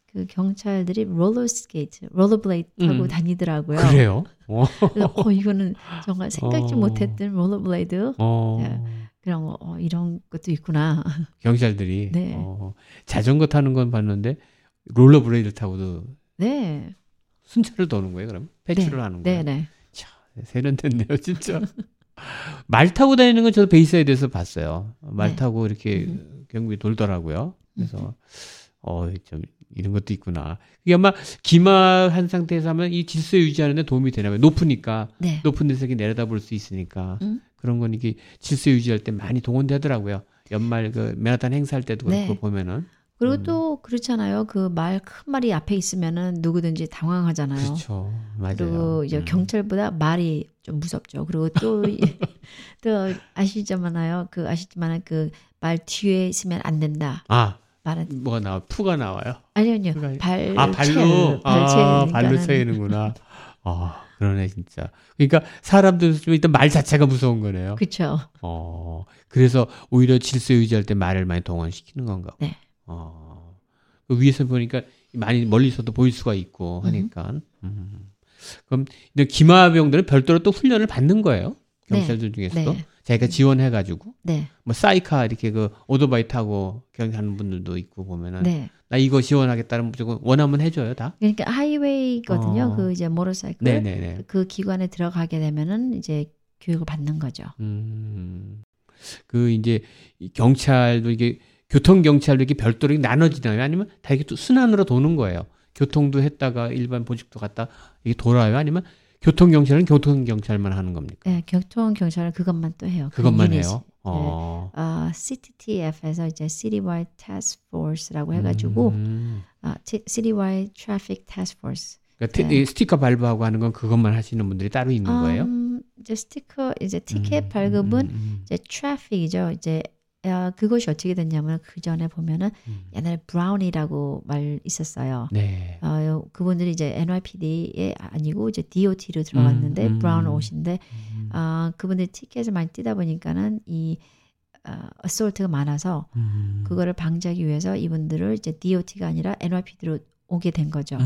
그 경찰들이 롤러 스케이트, rollerblade 타고 음. 다니더라고요. 그래요? 어. 그래서 어 이거는 정말 생각지 어. 못했던 rollerblade 어. 네. 그런 거 어, 이런 것도 있구나. 경찰들이 네. 어, 자전거 타는 건 봤는데 rollerblade 타고도 네, 순찰을 도는 거예요, 그럼? patrol을 하는 거예요? 네, 네. 세련됐네요, 진짜. 말 타고 다니는 건 저도 Bayside에서 봤어요. 말 네. 타고 이렇게 음. 경비 돌더라고요. 그래서 어, 좀 이런 것도 있구나. 이게 아마 기마한 상태에서 하면 이 질서 유지하는데 도움이 되나 봐요. 높으니까 네. 높은 데서 이렇게 내려다 볼 수 있으니까 음. 그런 건 이게 질서 유지할 때 많이 동원되더라고요. 연말 그 맨하탄 행사할 때도 네. 그렇고 보면은 그리고 음. 또 그렇잖아요. 그 말 큰 말이 앞에 있으면은 누구든지 당황하잖아요. 그렇죠. 맞아요. 그리고 이제 음. 경찰보다 말이 좀 무섭죠. 그리고 또, 이- 또 아시잖아요. 그 아시지만 그말 뒤에 있으면 안 된다. 아 말은 뭐가 나와 푸가 나와요. 아니요, 아니요. 그러니까- 발아 발로 채- 발아 발로 채이는구나. 아 그러네 진짜. 그러니까 사람들 좀 일단 말 자체가 무서운 거네요. 그렇죠. 어 그래서 오히려 질서 유지할 때 말을 많이 동원시키는 건가. 네. 어 그 위에서 보니까 많이 멀리서도 보일 수가 있고 하니까. 음. 그럼 이제 기마병들은 별도로 또 훈련을 받는 거예요. 경찰들 중에서도 네. 자기가 지원해가지고 네. 뭐 사이카 이렇게 그 오토바이 타고 경하는 분들도 있고 보면은 네. 나 이거 지원하겠다는 무조건 원하면 해줘요 다. 그러니까 하이웨이거든요. 어. 그 이제 모터사이클. 네네네. 그 기관에 들어가게 되면은 이제 교육을 받는 거죠. 음. 그 이제 이 경찰도 이게 교통 경찰도 이렇게 별도로 나눠지나요? 아니면 다 이렇게 또 순환으로 도는 거예요? 교통도 했다가 일반 보직도 갔다 이게 돌아요? 아니면 교통 경찰은 교통 경찰만 하는 겁니까? 네, 교통 경찰은 그것만 또 해요. 그 그것만 유닛. 해요. 어. 아, CTTF에서 이제 Citywide Task Force라고 해가지고 음. 아, Citywide Traffic Task Force. 그러니까 티- 네. 이 스티커 발부하고 하는 건 그것만 하시는 분들이 따로 있는 거예요? 음, 이제 스티커 이제 티켓 음, 발급은 음, 음, 이제 traffic이죠. 이제 아, 그것이 어떻게 됐냐면 그 전에 보면은 음. 옛날에 brownie라고 말 있었어요. 네. 어, 그분들이 이제 NYPD에 아니고 이제 DOT로 들어갔는데 음, 음. brown 옷인데 음, 아 그분들이 티켓을 많이 떼다 보니까는 이 어, assault가 많아서 음. 그거를 방지하기 위해서 이분들을 이제 DOT가 아니라 NYPD로 오게 된 거죠.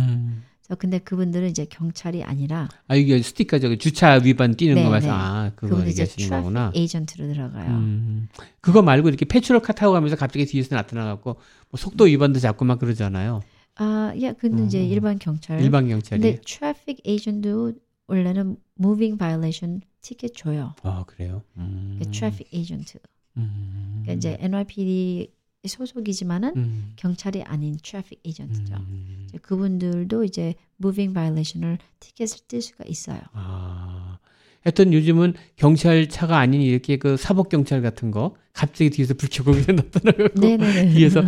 음. 근데 그분들은 이제 경찰이 아니라 아 이게 스티커 저기 주차 위반 떼는 네, 거 말씀 네. 아 그거 이제 얘기하시는 거구나. agent로 들어가요. 음, 그거 말고 이렇게 patrol car 타고 가면서 갑자기 뒤에서 나타나갖고 뭐 속도 위반도 잡고 막 그러잖아요. 아, 야, 근데 이제 음. 일반 경찰. 일반 경찰이. 근데 traffic agent도 원래는 moving violation 티켓 줘요. 아 그래요. 음. 그 traffic agent. 음. 그러니까 이제 NYPD 소속이지만은 음. 경찰이 아닌 트래픽 에이전트죠. 음. 이제 그분들도 이제 moving violation을 티켓을 뛸 수가 있어요. 아. 하여튼 요즘은 경찰차가 아닌 이렇게 그 사법 경찰 같은 거 갑자기 뒤에서 불 켜고 그냥 나타나고. 뒤에서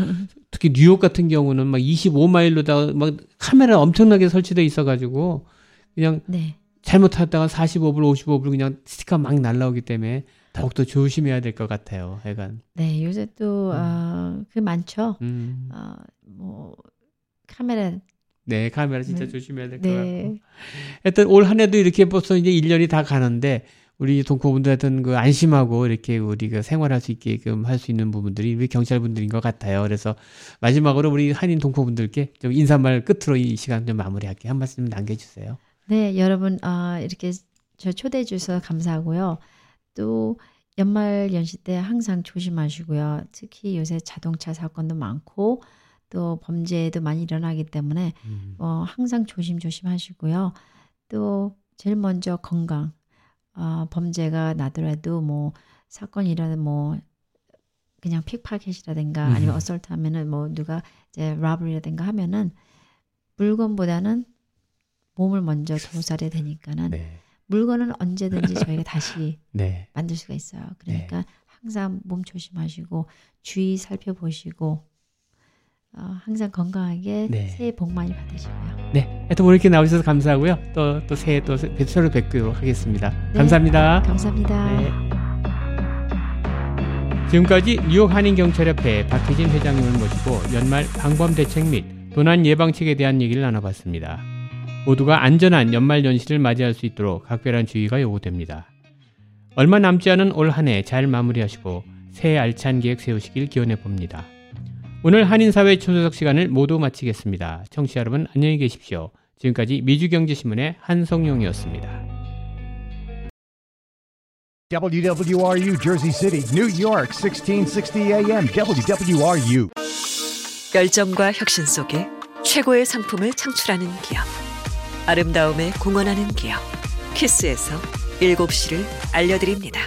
특히 뉴욕 같은 경우는 막 25마일로다 막 카메라 엄청나게 설치돼 있어가지고 그냥 네. 잘못하다가 45불, 55불 그냥 스티커 막 날라오기 때문에 더욱더 조심해야 될 것 같아요. 약간. 네, 요새 또, 어, 그 많죠. 음. 어, 뭐, 카메라, 네, 카메라 진짜 네. 조심해야 될것 같고. 네. 하여튼 올 한 해도 이렇게 벌써 이제 1년이 다 가는데 우리 동포분들 하여튼 그 안심하고 이렇게 우리가 생활할 수 있게끔 할 수 있는 부분들이 우리 경찰분들인 것 같아요. 그래서 마지막으로 우리 한인 동포분들께 좀 인사말 끝으로 이 시간 좀 마무리할게요. 한 말씀 남겨주세요. 네, 여러분, 어, 이렇게 저 초대해 주셔서 감사하고요. 또 연말 연시 때 항상 조심하시고요. 특히 요새 자동차 사건도 많고 또 범죄도 많이 일어나기 때문에 음. 어, 항상 조심조심 하시고요. 또 제일 먼저 건강. 어, 범죄가 나더라도 뭐 사건이 일어나면 뭐 그냥 픽파켓이라든가 아니면 음. 어설트 하면은 뭐 누가 이제 라브리라든가 하면은 물건보다는 몸을 먼저 도살해야 되니까는 네. 물건은 언제든지 저희가 다시 네. 만들 수가 있어요. 그러니까 항상 몸 조심하시고 주의 살펴보시고 어, 항상 건강하게 네. 새해 복 많이 받으시고요. 네. 하여튼 오늘 이렇게 나오셔서 감사하고요. 또, 또 새해 또 서로 뵙도록 하겠습니다. 네. 감사합니다. 감사합니다. 네. 지금까지 뉴욕 한인경찰협회 박혜진 회장님을 모시고 연말 방범 대책 및 도난 예방책에 대한 얘기를 나눠봤습니다. 모두가 안전한 연말 연시를 맞이할 수 있도록 각별한 주의가 요구됩니다. 얼마 남지 않은 올 한 해 잘 마무리하시고 새해 알찬 계획 세우시길 기원해 봅니다. 오늘 한인사회 초대석 시간을 모두 마치겠습니다. 청취자 여러분 안녕히 계십시오. 지금까지 미주경제신문의 한성용이었습니다. WWRU Jersey City, New York, 1660 AM. WWRU. 열정과 혁신 속에 최고의 상품을 창출하는 기업. 아름다움에 공헌하는 기업. 키스에서 7시를 알려드립니다.